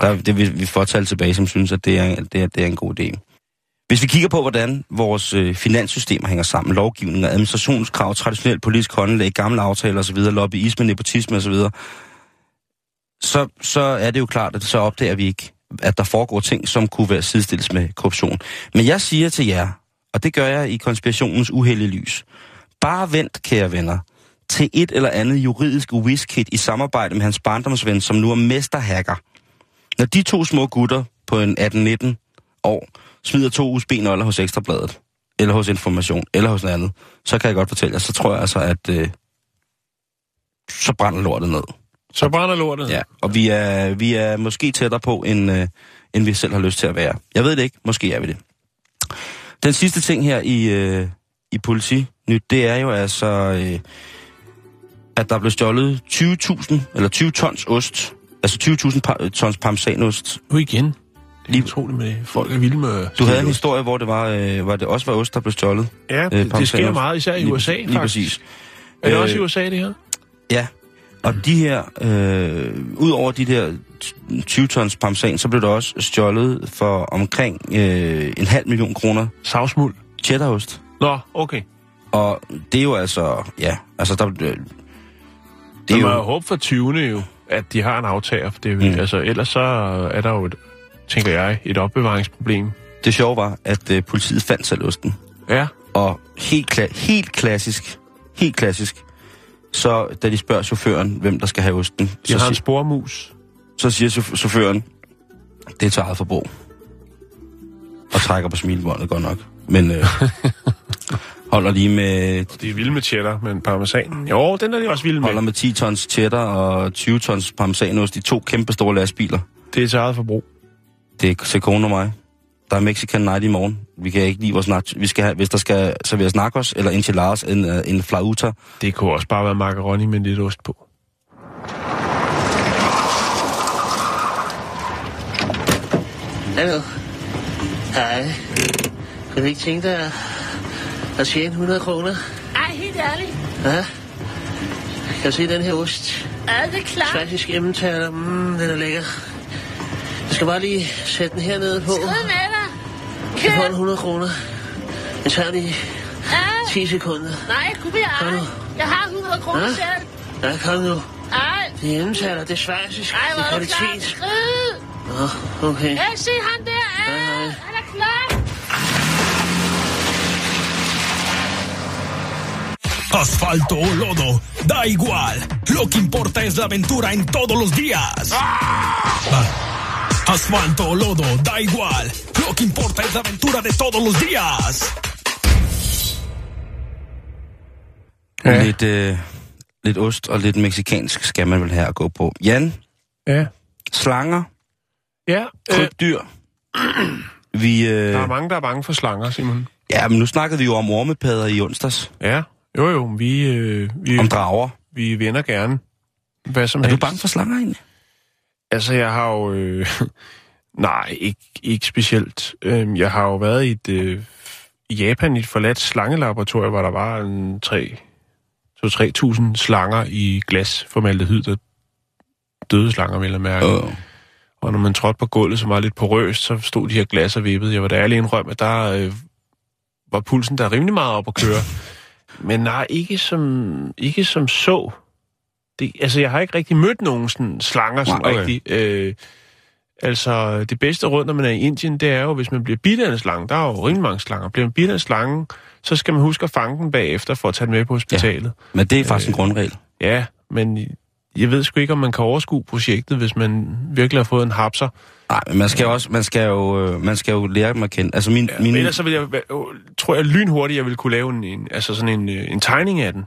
Der, det vil vi fortælle tilbage, som synes, at det er, det, er, det er en god idé. Hvis vi kigger på, hvordan vores øh, finanssystemer hænger sammen, lovgivning og administrationskrav, traditionelt politisk håndlæg, gamle aftaler osv., lobbyisme, nepotisme osv., så, så er det jo klart, at så opdager vi ikke, at der foregår ting, som kunne være sidestilles med korruption. Men jeg siger til jer, og det gør jeg i konspirationens uheldige lys, bare vent, kære venner, til et eller andet juridisk whiskit i samarbejde med hans barndomsven, som nu er mesterhacker. Når de to små gutter på en 18-19 år smider to USB-nøgler hos Ekstrabladet, eller hos Information, eller hos noget andet, så kan jeg godt fortælle jer, så tror jeg altså, at øh, så brænder lortet ned. Så brænder lortet. Ja, og vi er, vi er måske tættere på, end, øh, end vi selv har lyst til at være. Jeg ved det ikke, måske er vi det. Den sidste ting her i, øh, i politinyt, det er jo altså, øh, at der blev stjålet 20.000, eller 20 tons ost, altså 20.000 pa- tons parmesanost. Nu igen. Lige- utroligt med. Folk er vilde med... Du havde en historie, hvor det var, øh, hvor det også var ost, der blev stjålet. Ja, øh, det, det sker meget, især i Lige- USA, lige faktisk. præcis. Er det også i Øh, USA, det her? Ja, og de her, øh, ud over de der 20 tons parmesan, så blev der også stjålet for omkring øh, en halv million kroner Savsmuld. cheddarost. Nå, okay. Og det er jo altså, ja, altså der... Det, Det er jo jo, håb for 20. jo, at de har en aftager. For det, Mm. altså, ellers så er der jo, et, tænker jeg, et opbevaringsproblem. det sjove var, at øh, politiet fandt selv osten. Ja. Og helt, kla- helt klassisk, helt klassisk, så da de spørger chaufføren, hvem der skal have osten, De så, har en spormus. så siger chauf- chaufføren, det er til eget forbrug. Og trækker på smilebåndet godt nok. Men øh, holder lige med, De er vilde med cheddar, men parmesan. Jo, den er de også vilde med. holder med 10 tons cheddar og 20 tons parmesanost i to kæmpe store lastbiler. Det er til eget forbrug. Det er til kone og mig. Der er Mexican night i morgen. Vi kan ikke lide vores nacho. Vi skal have, hvis der skal serveres nachos eller enchiladas, en, uh, en flauta. Det kunne også bare være macaroni med lidt ost på. Hallo. Hej. Kan du ikke tænke dig at- tjene 100 kroner? Ej, helt ærligt. Ja? Kan du se den her ost? Er det klart? Klassisk emmentaler. Mm, den er lækker. Jeg skal bare lige sætte den her nede på. Skrid med dig. Jeg får en Kør. 100 kroner. Jeg tager lige Ja. 10 sekunder. Nej, kunne vi ej. Jeg har 100 kroner Ja? selv. Ja, kom nu. Ej. Det er emmentaler, det er svejsisk. Ej, Det hvor er er du klar. Skrid. Nå, okay. Ja, se ham der. Ja, han er klar. Asfalto o lodo, da igual. Lo que importa es la aventura en todos los días. Ah. Asfalto o lodo, da igual. Lo que importa es la aventura de todos los días. Ja. Lidt, øh, lidt ost og lidt meksikansk skal man vel at gå på. Jan, Ja. slanger, Ja, øh, krybdyr. Vi, øh, der er mange, der er bange for slanger, Simon. ja, men nu snakkede vi jo om ormepadder i onsdags. Ja, jo jo, vi, øh, vi, Om drager. vi vender gerne. Hvad som Er du helst. bange for slanger egentlig? Altså, jeg har jo... Øh, nej, ikke, ikke specielt. Øh, jeg har jo været i, et, øh, i Japan i et forladt slangelaboratorium, hvor der var en 3 2-3.000 slanger i glas formaldehyd, der døde slanger, vil jeg mærke. Øh. Og når man trådte på gulvet, som var lidt porøst, så stod de her glas og vippede. Jeg var da ærlig indrømme, at der øh, var pulsen der rimelig meget op at køre. Men nej, ikke som, ikke som så. Det, altså, jeg har ikke rigtig mødt nogen sådan slanger, som okay. rigtig... Øh, altså, det bedste råd, når man er i Indien, det er jo, hvis man bliver bidt af en slange. Der er jo rimelig mange slanger. Bliver man bidt af en slange, så skal man huske at fange den bagefter, for at tage den med på hospitalet. Men det er faktisk en Øh. grundregel. Ja, men jeg ved sgu ikke, om man kan overskue projektet, hvis man virkelig har fået en hapser. Nej, men man skal jo også, man skal jo, øh, man skal jo lære dem at kende. Altså min, Ja, min, ellers så vil jeg, tror jeg lynhurtigt, jeg vil kunne lave en, en, altså sådan en, øh, en tegning af den.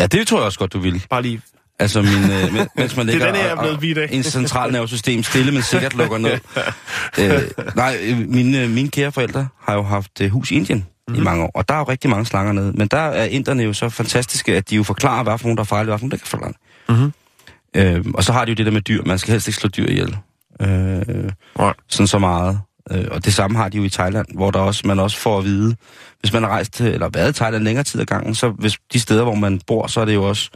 ja, det tror jeg også godt, du vil. Bare lige, Altså, min, øh, men- mens man Det er ligger den jeg er og- blevet og vidt af. en central nervesystem stille, men sikkert lukker ned. øh, nej, mine, øh, mine kære forældre har jo haft øh, hus i Indien mm. Mhm. i mange år, og der er jo rigtig mange slanger nede. Men der er inderne jo så fantastiske, at de jo forklarer, hvad for nogle, der er farlige, hvad for nogle, der ikke er Mhm. Øh, og så har de jo det der med dyr. Man skal helst ikke slå dyr ihjel. Øh, Nej. sådan så meget. Øh, og det samme har de jo i Thailand, hvor der også, man også får at vide, hvis man har rejst til, eller været i Thailand længere tid ad gangen, så hvis de steder, hvor man bor, så er det jo også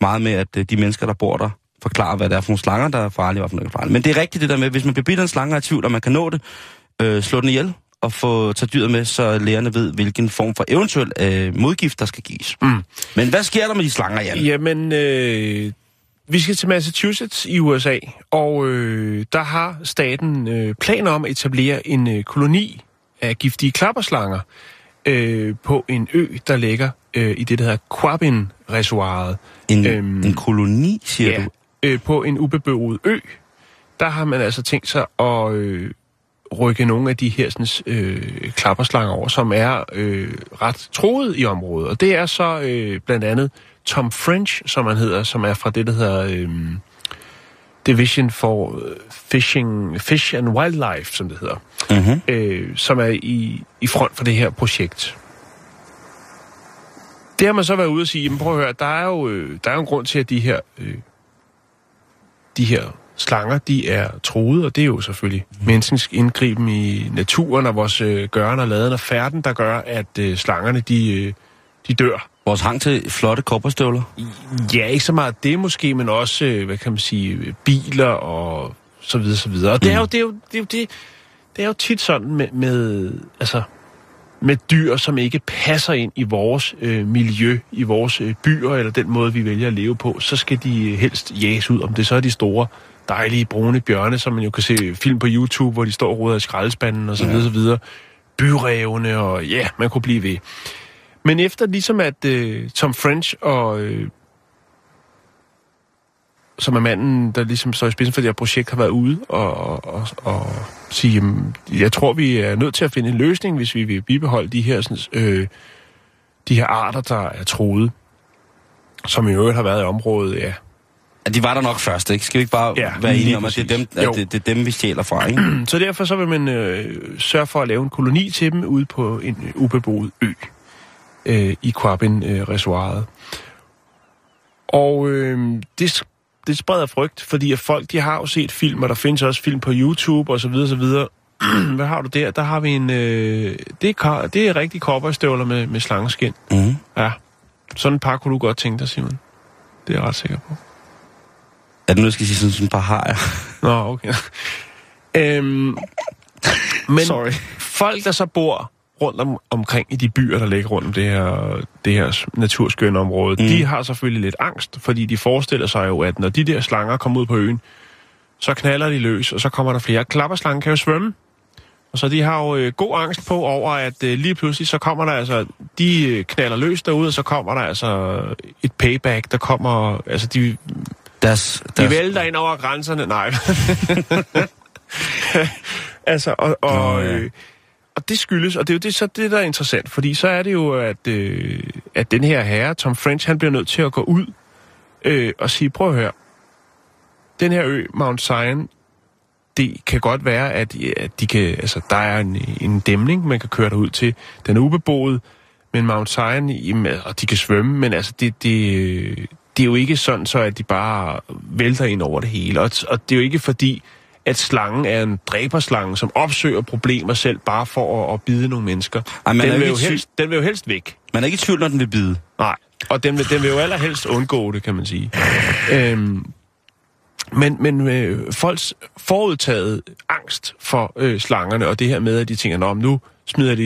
meget med, at øh, de mennesker, der bor der, forklarer, hvad det er for nogle slanger, der er farlige, og hvad for nogle, farlige. Men det er rigtigt det der med, hvis man bliver bidt af en slange og er i tvivl, og man kan nå det, øh, slå den ihjel, og få tage dyret med, så lægerne ved, hvilken form for eventuel øh, modgift, der skal gives. Mm. Men hvad sker der med de slanger, Jan? Jamen, øh, vi skal til Massachusetts i USA, og øh, der har staten øh, planer om at etablere en øh, koloni af giftige klapperslanger øh, på en ø, der ligger øh, i det, der hedder Quabbin-reservoiret. En, Øhm, en koloni, siger ja, du? øh, på en ubeboet ø. Der har man altså tænkt sig at øh, rykke nogle af de her sådan, øh, klapperslanger over, som er øh, ret troet i området. Og det er så øh, blandt andet Tom French, som han hedder, som er fra det, der hedder øh, Division for øh, Fishing, Fish and Wildlife, som det hedder, Mm-hmm. øh, som er i, i front for det her projekt. Det har man så været ude og sige, jamen prøv at høre, der er jo, øh, der er jo en grund til, at de her, øh, de her slanger, de er troede, og det er jo selvfølgelig mm. menneskens indgriben i naturen og vores øh, gøren og laden og færden, der gør, at øh, slangerne, de, øh, de dør. Vores hang til flotte kopperstøvler. Ja, ikke så meget det måske, men også, øh, hvad kan man sige, biler og så videre, så videre. Og det er jo det, er jo, det, er jo det, det er jo tit sådan med, med altså, med dyr, som ikke passer ind i vores øh, miljø, i vores øh, byer, eller den måde, vi vælger at leve på, så skal de øh, helst jages ud. Om det så er de store, dejlige, brune bjørne, som man jo kan se film på YouTube, hvor de står og ruder i skraldespanden, og så videre, så videre. Byrevne, og ja, man kunne blive ved. Men efter ligesom at øh, Tom French og... Øh, som er manden, der ligesom står i spidsen for det her projekt, har været ude og, og, og, og sige, jamen, jeg tror, vi er nødt til at finde en løsning, hvis vi vil bibeholde de her, sådan, øh, de her arter, der er troede, som i øvrigt har været i området, ja. De var der nok først, ikke? Skal vi ikke bare Ja, være enige om, at det er, dem, at det, det er dem, vi stjæler fra, ikke? Så derfor så vil man øh, sørge for at lave en koloni til dem ude på en øh, ubeboet ø øh, i Quabin-reservoiret. Og øh, det, det spreder frygt, fordi at folk de har jo set film, og der findes også film på YouTube og så videre, så videre. Hvad har du der? Der har vi en... Øh, det, er, det er rigtig cowboystøvler med, med slangeskin. Mm. Ja. Sådan et par kunne du godt tænke dig, Simon. Det er jeg ret sikker på. Er det nu, jeg skal sige sådan, sådan et par har jeg? Nå, okay. øhm, men Sorry. folk, der så bor rundt om, omkring i de byer, der ligger rundt om det her, det her naturskønne område, mm. de har selvfølgelig lidt angst, fordi de forestiller sig jo, at når de der slanger kommer ud på øen, så knaller de løs, og så kommer der flere. Klapperslangen kan jo svømme. Og så de har jo øh, god angst på over, at øh, lige pludselig så kommer der altså, de øh, knaller løs derude, og så kommer der altså et payback, der kommer, altså de, Deres, de deres, vælter ind over grænserne. Nej. altså, og, og, Nå, ja. øh, og det skyldes, og det er jo det, så det, der er interessant, fordi så er det jo, at, øh, at den her herre, Tom French, han bliver nødt til at gå ud øh, og sige, prøv at høre, den her ø, Mount Zion, det kan godt være, at, at de kan, altså, der er en, en dæmning, man kan køre derud til. Den er ubeboet, men Mount Zion, jamen, og de kan svømme, men altså, det, det, det er jo ikke sådan, så at de bare vælter ind over det hele. Og, og det er jo ikke fordi, at slangen er en dræberslange, som opsøger problemer selv bare for at, at bide nogle mennesker. Ej, man den, vil jo helst, den vil jo helst væk. Man er ikke i tvivl, når den vil bide. Nej, og den vil, den vil jo allerhelst undgå det, kan man sige. Øhm, men men øh, folks forudtaget angst for øh, slangerne, og det her med, at de tænker, Nå, nu smider de,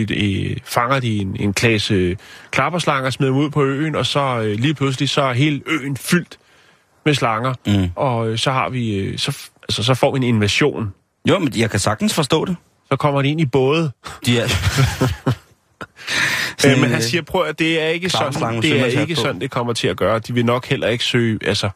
øh, fanger de en, en klasse øh, klapperslanger, smider dem ud på øen, og så øh, lige pludselig så er hele øen fyldt med slanger, Mm. og øh, så har vi, øh, så, altså, så får vi en invasion. Jo, men jeg kan sagtens forstå det. Så kommer de ind i både. De er... Øh, men han siger, prøv at det er ikke sådan, det er ikke sådan, det kommer til at gøre. De vil nok heller ikke søge, altså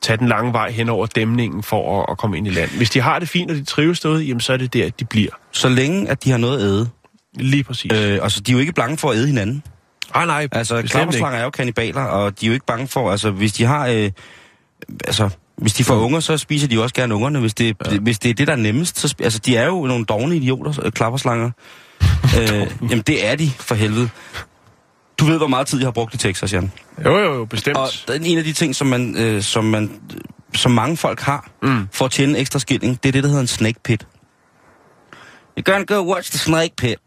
tage den lange vej hen over dæmningen for at, at komme ind i land. Hvis de har det fint, og de trives derude, jamen så er det der, de bliver. Så længe, at de har noget at æde. Lige præcis. Øh, altså, de er jo ikke bange for at æde hinanden. ah, nej, Altså, bestemt klapperslanger er jo kannibaler, og de er jo ikke bange for, altså, hvis de har, øh, altså, hvis de får unger, så spiser de jo også gerne ungerne. Hvis det, ja. hvis det er det, der er nemmest, så, altså, de er jo nogle dogne idioter, øh, klapperslanger. øh, jamen, det er de, for helvede. Du ved, hvor meget tid jeg har brugt i Texas, Jan. Jo, jo, jo, bestemt. Og en af de ting, som, man, øh, som, man, som mange folk har, mm. for at tjene ekstra skilling, det er det, der hedder en snake pit. You're gonna go watch the snake pit.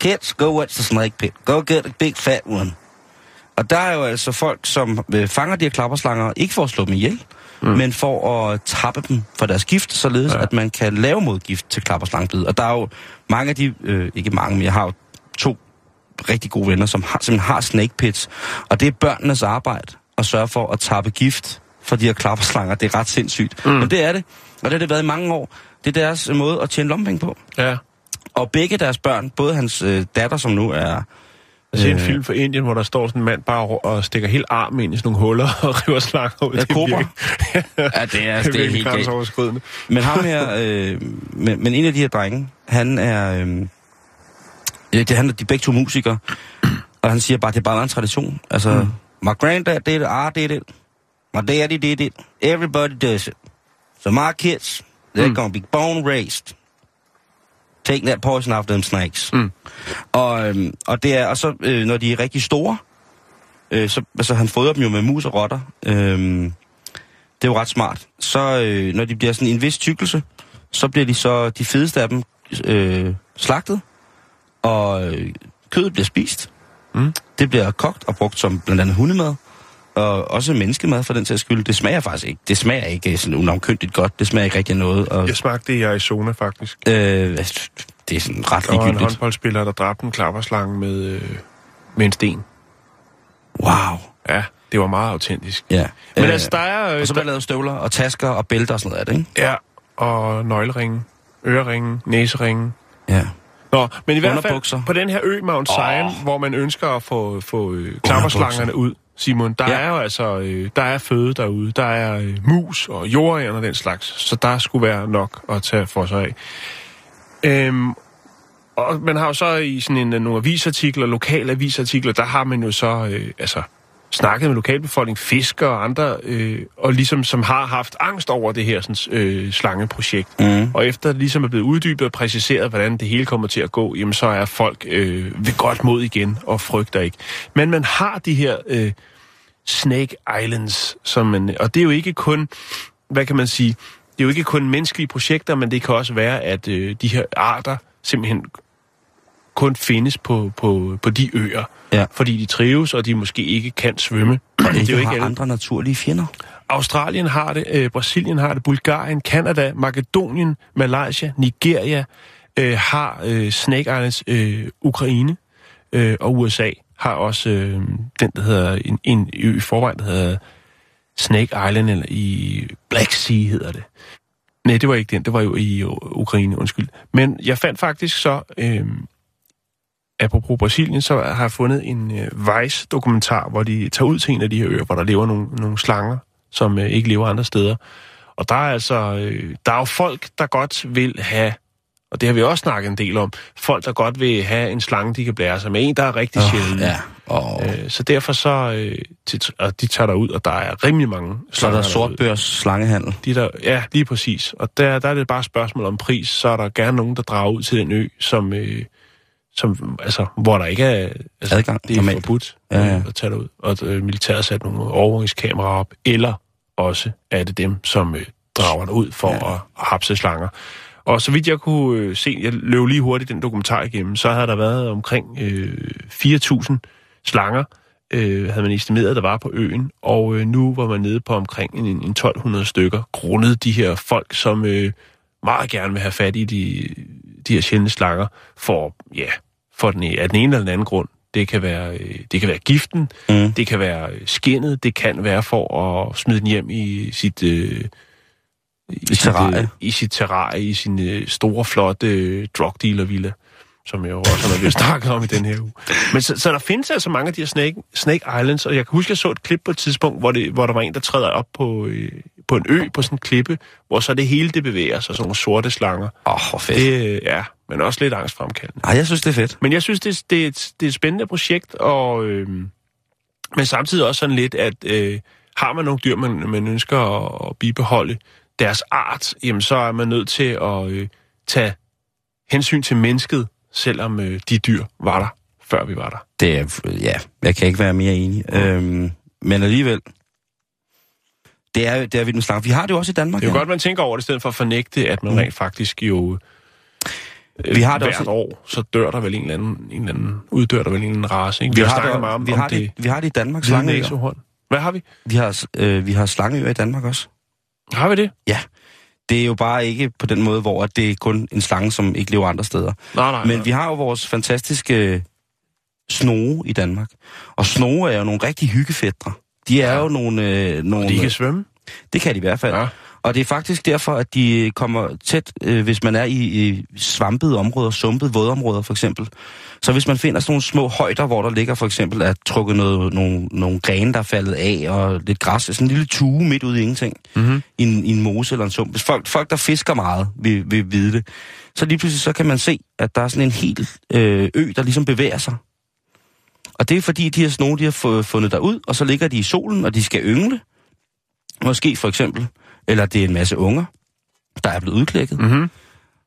Kids, go watch the snake pit. Go get a big fat one. Og der er jo altså folk, som øh, fanger de her klapperslanger, ikke for at slå dem ihjel, mm. men for at tappe dem for deres gift, således ja. at man kan lave modgift til klapperslangsbid. Og der er jo mange af de, øh, ikke mange, men jeg har jo to rigtig gode venner, som har, simpelthen har snake pits. Og det er børnenes arbejde at sørge for at tappe gift for de her klapperslanger. Det er ret sindssygt. Mm. Men det er det. Og det har det været i mange år. Det er deres måde at tjene lompenge på. Ja. Og begge deres børn, både hans øh, datter, som nu er... Jeg ser en Øh. film fra Indien, hvor der står sådan en mand bare og- stikker helt armen ind i sådan nogle huller og river slanger ud. Ja, Det er kobra. Ja, det er, det er virkelig helt grænseoverskridende. Men ham her, øh, men, men en af de her drenge, han er, øh, ja, det, han er de begge to musikere, og han siger bare, det er bare en tradition. Altså, mm. my granddad did it, I did it, my daddy did it, everybody does it. So my kids, they're mm. gonna be bone raised. Take that poison off them snakes. Mm. Og, øhm, og det er, og så, øh, når de er rigtig store, øh, så, altså han fodrer dem jo med mus og rotter. Øhm, det er jo ret smart. Så øh, når de bliver sådan en vis tykkelse, så bliver de så de fedeste af dem øh, slagtet, og øh, kødet bliver spist. Mm. Det bliver kogt og brugt som blandt andet hundemad, og også menneskemad for den sags skyld. Det smager faktisk ikke. Det smager ikke sådan unavnkyndigt godt. Det smager ikke rigtig noget. Og, Jeg smagte det i Arizona, faktisk. øh, det er sådan ret Der var en ligegyldigt. håndboldspiller, der dræbte en klapperslange med, øh, med en sten. Wow. Ja, det var meget autentisk. Ja. Men Øh, altså, der er... øh, Og så der, der lavet støvler og tasker og bælter og sådan noget af det, ikke? ja, og nøgleringe, øreringe, næseringe. Ja. Nå, men i hvert fald på den her ø, Mount Zion, oh. hvor man ønsker at få, få øh, klapperslangerne ud, Simon, der Ja. er jo altså, øh, der er føde derude. Der er øh, mus og jordæren og den slags, så der skulle være nok at tage for sig af. Øhm, og man har jo så i sådan en, øh, nogle avisartikler, lokale avisartikler, der har man jo så øh, altså, snakket med lokalbefolkning, fiskere og andre, øh, og ligesom som har haft angst over det her sådan, øh, slangeprojekt. Mm. Og efter ligesom er blevet uddybet og præciseret, hvordan det hele kommer til at gå, jamen så er folk øh, ved godt mod igen og frygter ikke. Men man har de her øh, Snake Islands, som man, og det er jo ikke kun, hvad kan man sige, det er jo ikke kun menneskelige projekter, men det kan også være, at øh, de her arter simpelthen kun findes på, på, på de øer, Ja. fordi de trives, og de måske ikke kan svømme. Og det er jo ikke har alle. andre naturlige fjender. Australien har det, øh, Brasilien har det, Bulgarien, Kanada, Makedonien, Malaysia, Nigeria øh, har øh, Snake Islands, øh, Ukraine øh, og USA har også øh, den, der hedder en, en ø i forvejen, der hedder Snake Island, eller i Black Sea hedder det. Nej, det var ikke den, det var jo i Ukraine, undskyld. Men jeg fandt faktisk så, øh, apropos Brasilien, så har jeg fundet en øh, Vice-dokumentar, hvor de tager ud til en af de her øer, hvor der lever nogle, nogle slanger, som øh, ikke lever andre steder. Og der er altså, øh, der er jo folk, der godt vil have, og det har vi også snakket en del om, folk, der godt vil have en slange, de kan blære sig med. En, der er rigtig oh, sjældent. Ja. Og Øh, så derfor så, øh, til, og de tager derud, og der er rimelig mange så er der sortbørs slangehandel. De der, ja, lige præcis. Og der, der er det bare et spørgsmål om pris. Så er der gerne nogen, der drager ud til den ø, som, øh, som altså, hvor der ikke er... Altså, Adgang, Det er normalt. forbudt Ja, ja. at tage derud. Og øh, militæret har sat nogle overvågningskameraer op. Eller også er det dem, som øh, drager derud for Ja. ja. at hapse slanger. Og så vidt jeg kunne øh, se, jeg løb lige hurtigt den dokumentar igennem, så havde der været omkring øh, 4.000 slanger, øh, havde man estimeret, der var på øen, og øh, nu var man nede på omkring en, en 1200 stykker, grundet de her folk, som øh, meget gerne vil have fat i de, de her sjældne slanger, for, ja, for den, af den ene eller den anden grund. Det kan være, øh, det kan være giften, Mm. det kan være øh, skinnet, det kan være for at smide den hjem i sit... Øh, i, sit, terrarie. øh, I sit terrarie, i sin øh, store, flotte øh, drug dealer villa som jeg jo også har blevet snakket om i den her uge. Men så, så der findes altså mange af de her Snake, Snake Islands, og jeg kan huske, jeg så et klip på et tidspunkt, hvor, det, hvor der var en, der træder op på, øh, på en ø, på sådan en klippe, hvor så det hele det bevæger sig, sådan nogle sorte slanger. Åh, oh, hvor fedt. Det, øh, ja, men også lidt angstfremkaldende. Ej, jeg synes, det er fedt. Men jeg synes, det, det, er, et, det er et spændende projekt, og, øh, men samtidig også sådan lidt, at øh, har man nogle dyr, man, man ønsker at, at bibeholde deres art, jamen så er man nødt til at øh, tage hensyn til mennesket, selvom øh, de dyr var der, før vi var der. Det er, ja, jeg kan ikke være mere enig. Øhm, men alligevel, det er, det er vildt med slanger. Vi har det jo også i Danmark. Det er jo ja. godt, man tænker over det, i stedet for at fornægte, at man rent faktisk jo øh, Vi har det hvert også- år, så dør der vel en eller anden, en eller anden uddør der vel en eller anden race. Ikke? Vi, har har, snakket det, meget om, vi, om har det, det, vi har det i Danmark, slangeøer. Hvad har vi? Vi har, øh, vi har slangeøer i Danmark også. Har vi det? Ja. Det er jo bare ikke på den måde, hvor det er kun en slange, som ikke lever andre steder. Nej, nej. Men vi har jo vores fantastiske snoge i Danmark. Og snoge er jo nogle rigtig hyggefædre. De er jo nogle... Øh, nogle de kan svømme. Det kan de i hvert fald. Ja. Og det er faktisk derfor, at de kommer tæt, øh, hvis man er i, i svampede områder, sumpede vådområder for eksempel. Så hvis man finder sådan nogle små højder, hvor der ligger for eksempel at trukket noget, nogle, nogle grene, der er faldet af, og lidt græs, sådan en lille tue midt ude i ingenting, Mm-hmm. i en, i en mose eller en sump. Hvis folk, folk der fisker meget, vil, vil vide det. Så lige pludselig så kan man se, at der er sådan en hel øh, ø, der ligesom bevæger sig. Og det er fordi, de her snoge, de har fundet derud, og så ligger de i solen, og de skal yngle. Måske for eksempel. Eller det er en masse unger, der er blevet udklækket. Mm-hmm.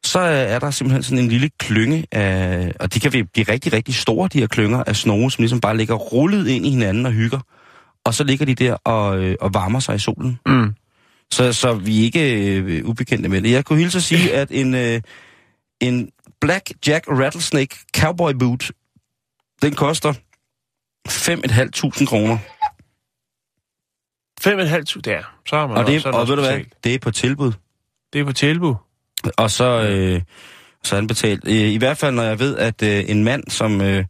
Så øh, er der simpelthen sådan en lille klynge af, og de kan blive rigtig, rigtig store, de her klynger af snoge, som ligesom bare ligger rullet ind i hinanden og hygger. Og så ligger de der og, øh, og varmer sig i solen. Mm. Så, så vi er ikke øh, ubekendte med det. Jeg kunne hilse at sige, at en, øh, en Black Jack Rattlesnake Cowboy Boot, den koster 5.500 kroner. 5.500 der. Så har man Og, det, og ved du hvad, det er på tilbud. Det er på tilbud. Og så, øh, Så er den betalt. Øh, I hvert fald, når jeg ved, at øh, en mand, som, øh,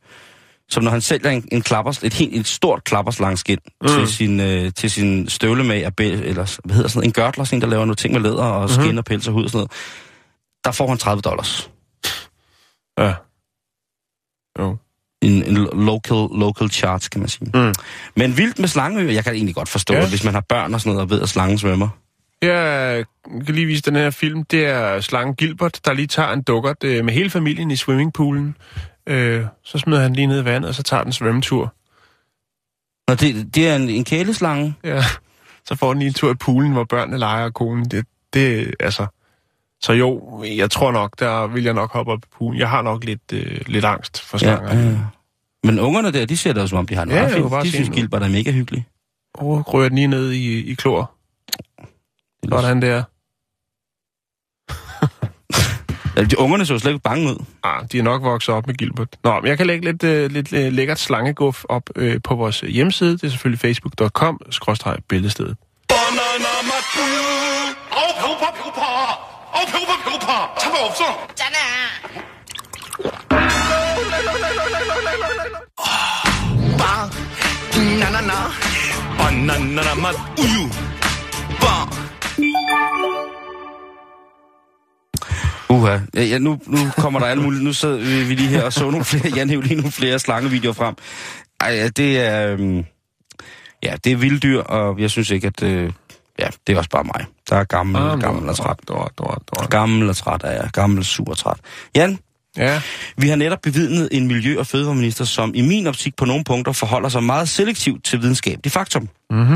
som når han sælger en, en klappers, et, helt, et stort klapperslangskin mm. til, sin, øh, til sin støvle med, eller hvad hedder sådan noget, en gørtler, sådan en, der laver nogle ting med læder og Mhm. skin og pels og hud og sådan noget, der får han 30 dollars. Ja. Jo. En, en local, local charge, kan man sige. Mm. Men vildt med slangeøer, jeg kan egentlig godt forstå, Ja. hvis man har børn og sådan noget, og ved, at slangen svømmer. Jeg kan lige vise den her film. Det er slangen Gilbert, der lige tager en dukkert øh, med hele familien i swimmingpoolen. Øh, så smider han lige ned i vandet, og så tager den svømmetur. Og det, det er en, en kæleslange. Ja. Så får den lige en tur i poolen, hvor børnene leger og konen. Det, det, altså... Så jo, jeg tror nok, der vil jeg nok hoppe op i poolen. Jeg har nok lidt, øh, lidt angst for slanger. Ja, ja. Men ungerne der, de ser da ud, som om de har en Ja, meget fint. bare De synes. Gilbert er mega hyggelig. Og rører den lige ned i, i klor. Det er Sådan der. Ja, de ungerne så slet ikke bange ud. Ah, de er nok vokset op med Gilbert. Nå, men jeg kan lægge lidt, øh, lidt øh, lækkert slangeguf op øh, på vores hjemmeside. Det er selvfølgelig facebook.com, skråstreg 아우 배고파 배고파. 차가 없어. 빵 나나나 바나나나 맛 우유 빵 Uha, ja, ja, nu, nu kommer der alle mulige, nu sidder vi vi lige her og så nogle flere, Jan hævde lige nogle flere slangevideoer frem. Ej, ja, det er, øhm, ja, det er vilde dyr, og jeg synes ikke, at, øh, ja, det er også bare mig. Der er gammel, Ah, gammel og træt. Dår, dår, dår. Gammel og træt er jeg, gammel, sur og træt. Jan, Ja, vi har netop bevidnet en miljø- og fødevareminister, som i min optik på nogle punkter forholder sig meget selektivt til videnskabelig faktum. mm-hmm.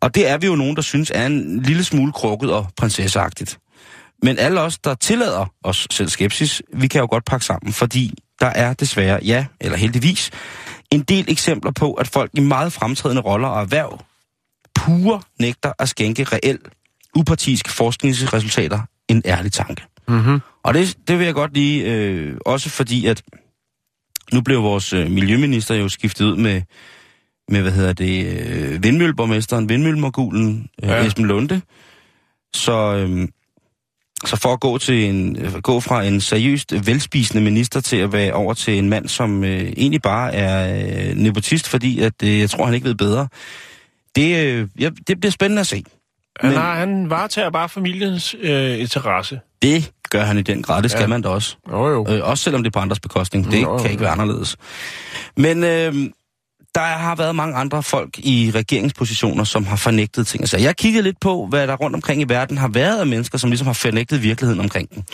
Og det er vi jo nogen, der synes er en lille smule krukket og prinsesseagtigt. Men alle os, der tillader os selv skepsis, vi kan jo godt pakke sammen, fordi der er desværre, ja, eller heldigvis, en del eksempler på, at folk i meget fremtrædende roller og erhverv pure nægter at skænke reelt upartiske forskningsresultater en ærlig tanke. Mm-hmm. Og det, det vil jeg godt lige, øh, også fordi at nu blev vores øh, miljøminister jo skiftet ud med, med hvad hedder det, øh, vindmølleborgmesteren, vindmøllemogulen, øh, Ja. ja. Esben Lunde. Så, øh, så for at gå, til en, øh, gå fra en seriøst velspisende minister til at være over til en mand, som øh, egentlig bare er øh, nepotist, fordi at, øh, jeg tror, han ikke ved bedre. Det, øh, ja, det bliver spændende at se. Han, Men- har, han varetager bare familiens øh, interesse. Det gør han i den grad, det skal Ja. ja. man da også. Jo, jo. Øh, også selvom det er på andres bekostning. Det Nå, kan ikke ja. være anderledes. Men øh, der har været mange andre folk i regeringspositioner, som har fornægtet ting. Så jeg kiggede lidt på, hvad der rundt omkring i verden har været af mennesker, som ligesom har fornægtet virkeligheden omkring den.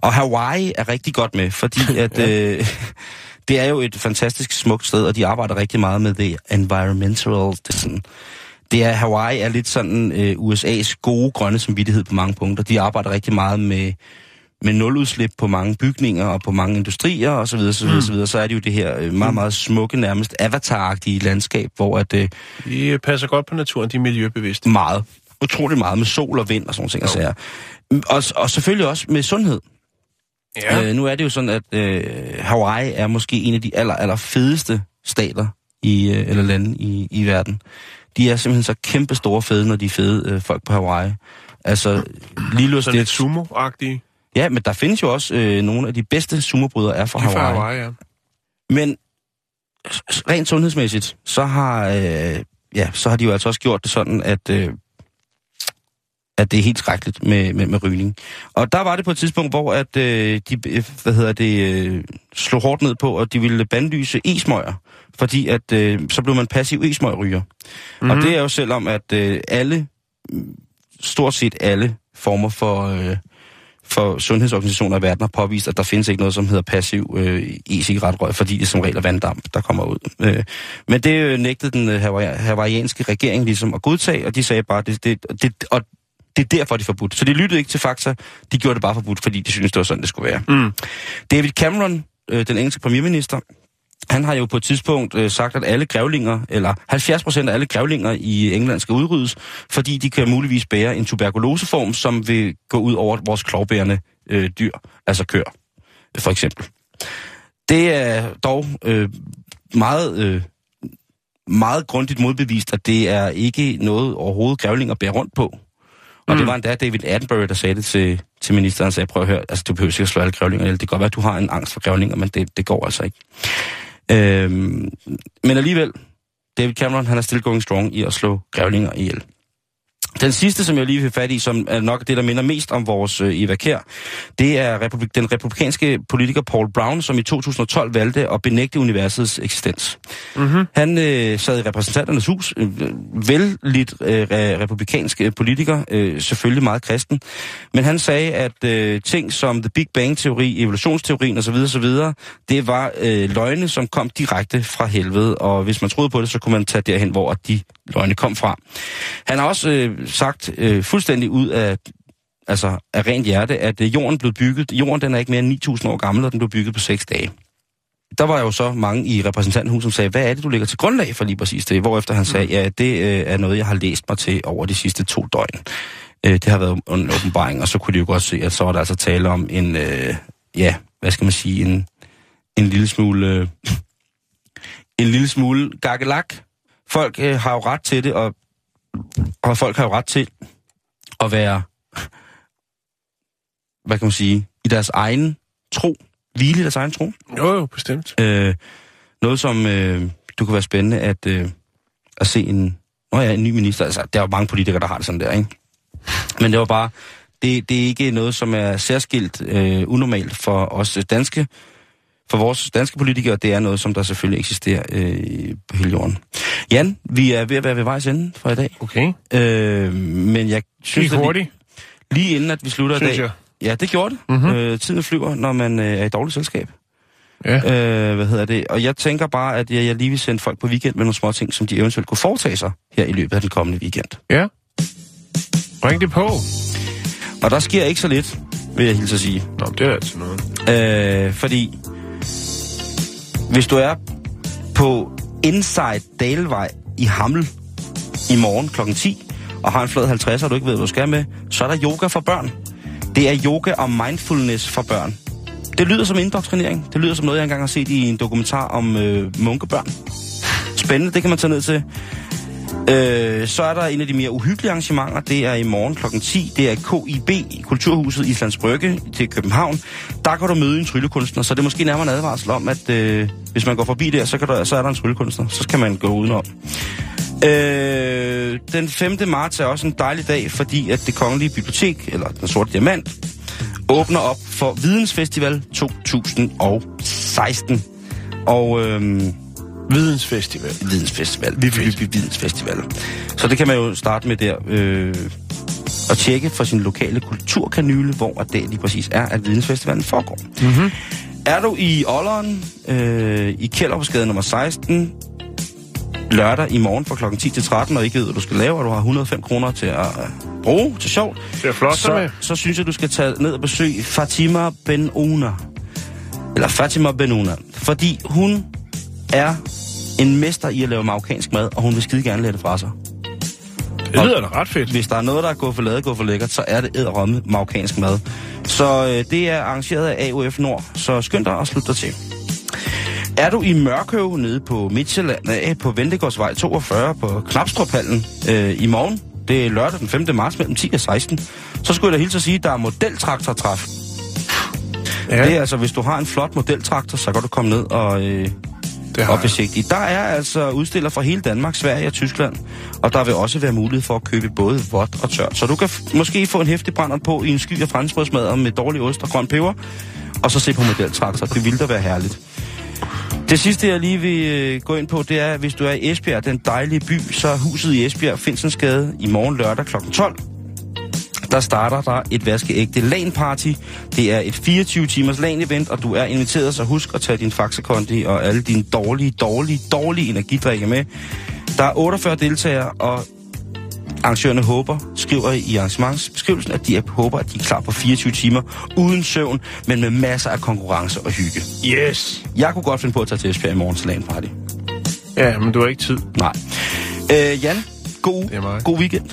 Og Hawaii er rigtig godt med, fordi at... øh, det er jo et fantastisk smukt sted, og de arbejder rigtig meget med det environmental. Det er, sådan, det er Hawaii er lidt sådan øh, USA's gode grønne samvittighed på mange punkter. De arbejder rigtig meget med med nuludslip på mange bygninger og på mange industrier og så videre, så videre, mm. så videre, så er det jo det her øh, meget, meget smukke, nærmest avataragtige landskab, hvor at øh, De øh, passer godt på naturen, de er miljøbevidste. meget, utrolig meget med sol og vind og sådan nogle ting og. Og, og selvfølgelig også med sundhed. Ja. Øh, nu er det jo sådan, at øh, Hawaii er måske en af de aller, aller fedeste stater i, øh, eller lande i, i verden. De er simpelthen så kæmpe store fede, når de er fede øh, folk på Hawaii. Altså, Lilo Sådan lidt sumo-agtige. Ja, men der findes jo også øh, nogle af de bedste sumobrydere er fra De Hawaii. Hawaii, ja. Men rent sundhedsmæssigt, så har, øh, ja, så har de jo altså også gjort det sådan, at, øh, at det er helt skrækkeligt med, med, med rygning. Og der var det på et tidspunkt, hvor at, øh, de øh, hvad hedder det, øh, slog hårdt ned på, at de ville bandlyse e-smøger, fordi at, øh, så blev man passiv e-smøgryger. Mm-hmm. Og det er jo selvom, at øh, alle, stort set alle former for... Øh, for sundhedsorganisationer i verden har påvist, at der findes ikke noget, som hedder passiv øh, e-cigaretrøg, fordi det som regel er vanddamp, der kommer ud. Øh, men det øh, nægtede den øh, hawaii- hawaiianske regering ligesom at godtage, og de sagde bare, det, det, det, og det er derfor, de er forbudt. Så de lyttede ikke til fakta, de gjorde det bare forbudt, fordi de syntes, det var sådan, det skulle være. Mm. David Cameron, øh, den engelske premierminister, han har jo på et tidspunkt øh, sagt, at alle grævlinger, eller 70 procent af alle grævlinger i England skal udryddes, fordi de kan muligvis bære en tuberkuloseform, som vil gå ud over vores klovbærende øh, dyr, altså køer, for eksempel. Det er dog øh, meget, øh, meget grundigt modbevist, at det er ikke noget overhovedet grævlinger bærer rundt på. Og mm. det var endda David Attenborough, der sagde det til, til ministeren og sagde, prøv at høre, altså du behøver ikke at slå alle grævlinger ihjel. Det kan godt være, at du har en angst for grævlinger, men det, det går altså ikke. Øhm, men alligevel, David Cameron, han er still going strong i at slå grævlinger ihjel. Den sidste, som jeg lige vil fat i, som er nok det, der minder mest om vores øh, Eva Kjær, det er republik- den republikanske politiker Paul Brown, som i 2012 valgte at benægte universets eksistens. Mm-hmm. Han øh, sad i repræsentanternes hus, øh, vældigt øh, re- republikansk øh, politiker, øh, selvfølgelig meget kristen, men han sagde, at øh, ting som The Big Bang-teori, evolutionsteorien osv., osv., det var øh, løgne, som kom direkte fra helvede, og hvis man troede på det, så kunne man tage derhen, hvor de løgne kom fra. Han har også øh, sagt øh, fuldstændig ud af altså af rent hjerte, at øh, jorden blev bygget. Jorden den er ikke mere end 9.000 år gammel, og den blev bygget på 6 dage. Der var jo så mange i repræsentantenhuset, som sagde, hvad er det, du lægger til grundlag for lige præcis det? Hvorefter han sagde, ja, det øh, er noget, jeg har læst mig til over de sidste to døgn. Øh, det har været en åbenbaring, og så kunne de jo godt se, at så var der altså tale om en, øh, ja, hvad skal man sige, en, en lille smule, øh, en lille smule gakkelak. Folk øh, har jo ret til det, og, og folk har jo ret til at være, hvad kan man sige, i deres egen tro, hvile i deres egen tro. Jo, jo, bestemt. Øh, noget, som øh, du kan være spændende at, øh, at se en, nå ja, en ny minister. Altså, der er jo mange politikere, der har det sådan der, ikke? Men det var bare, det, det er ikke noget, som er særskilt øh, unormalt for os danske, for vores danske politikere. Det er noget, som der selvfølgelig eksisterer øh, på hele jorden. Jan, vi er ved at være ved vejs ende for i dag. Okay. Øh, men jeg synes, at hurtigt, vi, lige inden at vi slutter synes i dag... jeg. Ja, det gjorde det. Mhm. Mm-hmm. Øh, tiden flyver, når man øh, er i dårligt selskab. Ja. Øh, hvad hedder det? Og jeg tænker bare, at jeg, jeg lige vil sende folk på weekend med nogle små ting, som de eventuelt kunne foretage sig her i løbet af den kommende weekend. Ja. Bring det på. Og der sker ikke så lidt, vil jeg hilse at sige. Nå, det er altså noget. Øh, fordi hvis du er på Inside Dalevej i Hammel i morgen kl. 10, og har en flad 50, og du ikke ved, hvad du skal med, så er der yoga for børn. Det er yoga og mindfulness for børn. Det lyder som indoktrinering. Det lyder som noget, jeg engang har set i en dokumentar om øh, munkebørn. Spændende, det kan man tage ned til. Øh, så er der en af de mere uhyggelige arrangementer. Det er i morgen kl. 10. Det er KIB, Kulturhuset Islands Brygge til København. Der kan du møde en tryllekunstner, så det er måske nærmere en advarsel om, at øh, hvis man går forbi der, så, kan der, så er der en tryllekunstner. Så skal man gå udenom. Øh, den 5. marts er også en dejlig dag, fordi at det kongelige bibliotek, eller den sorte diamant, åbner op for Vidensfestival 2016. Og øh, Vidensfestival. Vidensfestival. Vi, vi, vi, Vidensfestival. Så det kan man jo starte med der. Øh, og tjekke for sin lokale kulturkanyle, hvor det lige præcis er, at Vidensfestivalen foregår. Mm-hmm. Er du i Olleren, øh, i Kjellerupsgade nummer 16, lørdag i morgen fra kl. 10 til 13, og ikke ved, hvad du skal lave, og du har 105 kroner til at øh, bruge til sjov, Det er flot, så, med. så synes jeg, du skal tage ned og besøge Fatima Benuna. Eller Fatima Benuna. Fordi hun er en mester i at lave marokkansk mad, og hun vil skide gerne lade det fra sig. Det lyder da ret fedt. Hvis der er noget, der er gået for lavet, gået for lækkert, så er det edderomme marokkansk mad. Så øh, det er arrangeret af AUF Nord, så skynd dig og slut dig til. Er du i Mørkøv nede på Midtjylland, øh, på Ventegårdsvej 42 på Knapstruphallen øh, i morgen, det er lørdag den 5. marts mellem 10 og 16, så skulle jeg da hilse at sige, at der er modeltraktortræf. Ja, Det er altså, hvis du har en flot modeltraktor, så kan du komme ned og, øh, det har og jeg. besigtige. Der er altså udstillere fra hele Danmark, Sverige og Tyskland, og der vil også være mulighed for at købe både vådt og tørt. Så du kan f- måske få en hæftig brænder på i en sky af franskbrødsmad med dårlig ost og grøn peber, og så se på modeltraktor. Det ville da være herligt. Det sidste, jeg lige vil øh, gå ind på, det er, at hvis du er i Esbjerg, den dejlige by, så er huset i Esbjerg, Finsensgade, i morgen lørdag kl. 12. Der starter der et vaskeægte LAN-party. Det er et 24-timers LAN-event, og du er inviteret, så husk at tage din Faxe-kondi og alle dine dårlige, dårlige, dårlige energidrikke med. Der er 48 deltagere, og arrangørerne håber, skriver i arrangementsbeskrivelsen, at de er, håber, at de er klar på 24 timer, uden søvn, men med masser af konkurrence og hygge. Yes. Jeg kunne godt finde på at tage til Esbjerg i morgen til LAN-party. Ja, men du har ikke tid. Nej. Øh, Jan, god, god weekend.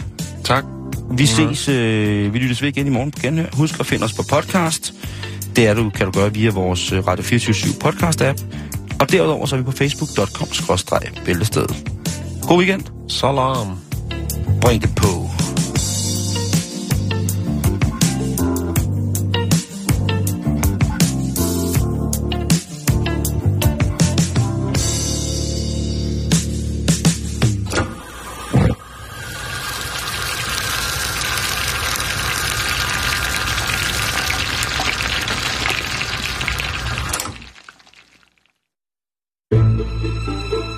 Tak. Vi ses, øh, vi lyttes ved igen i morgen på genhør. Husk at finde os på podcast. Det er du, kan du gøre via vores øh, Radio 24 podcast app. Og derudover så er vi på facebook.com-bæltestedet. God weekend. Salam. Bring det på.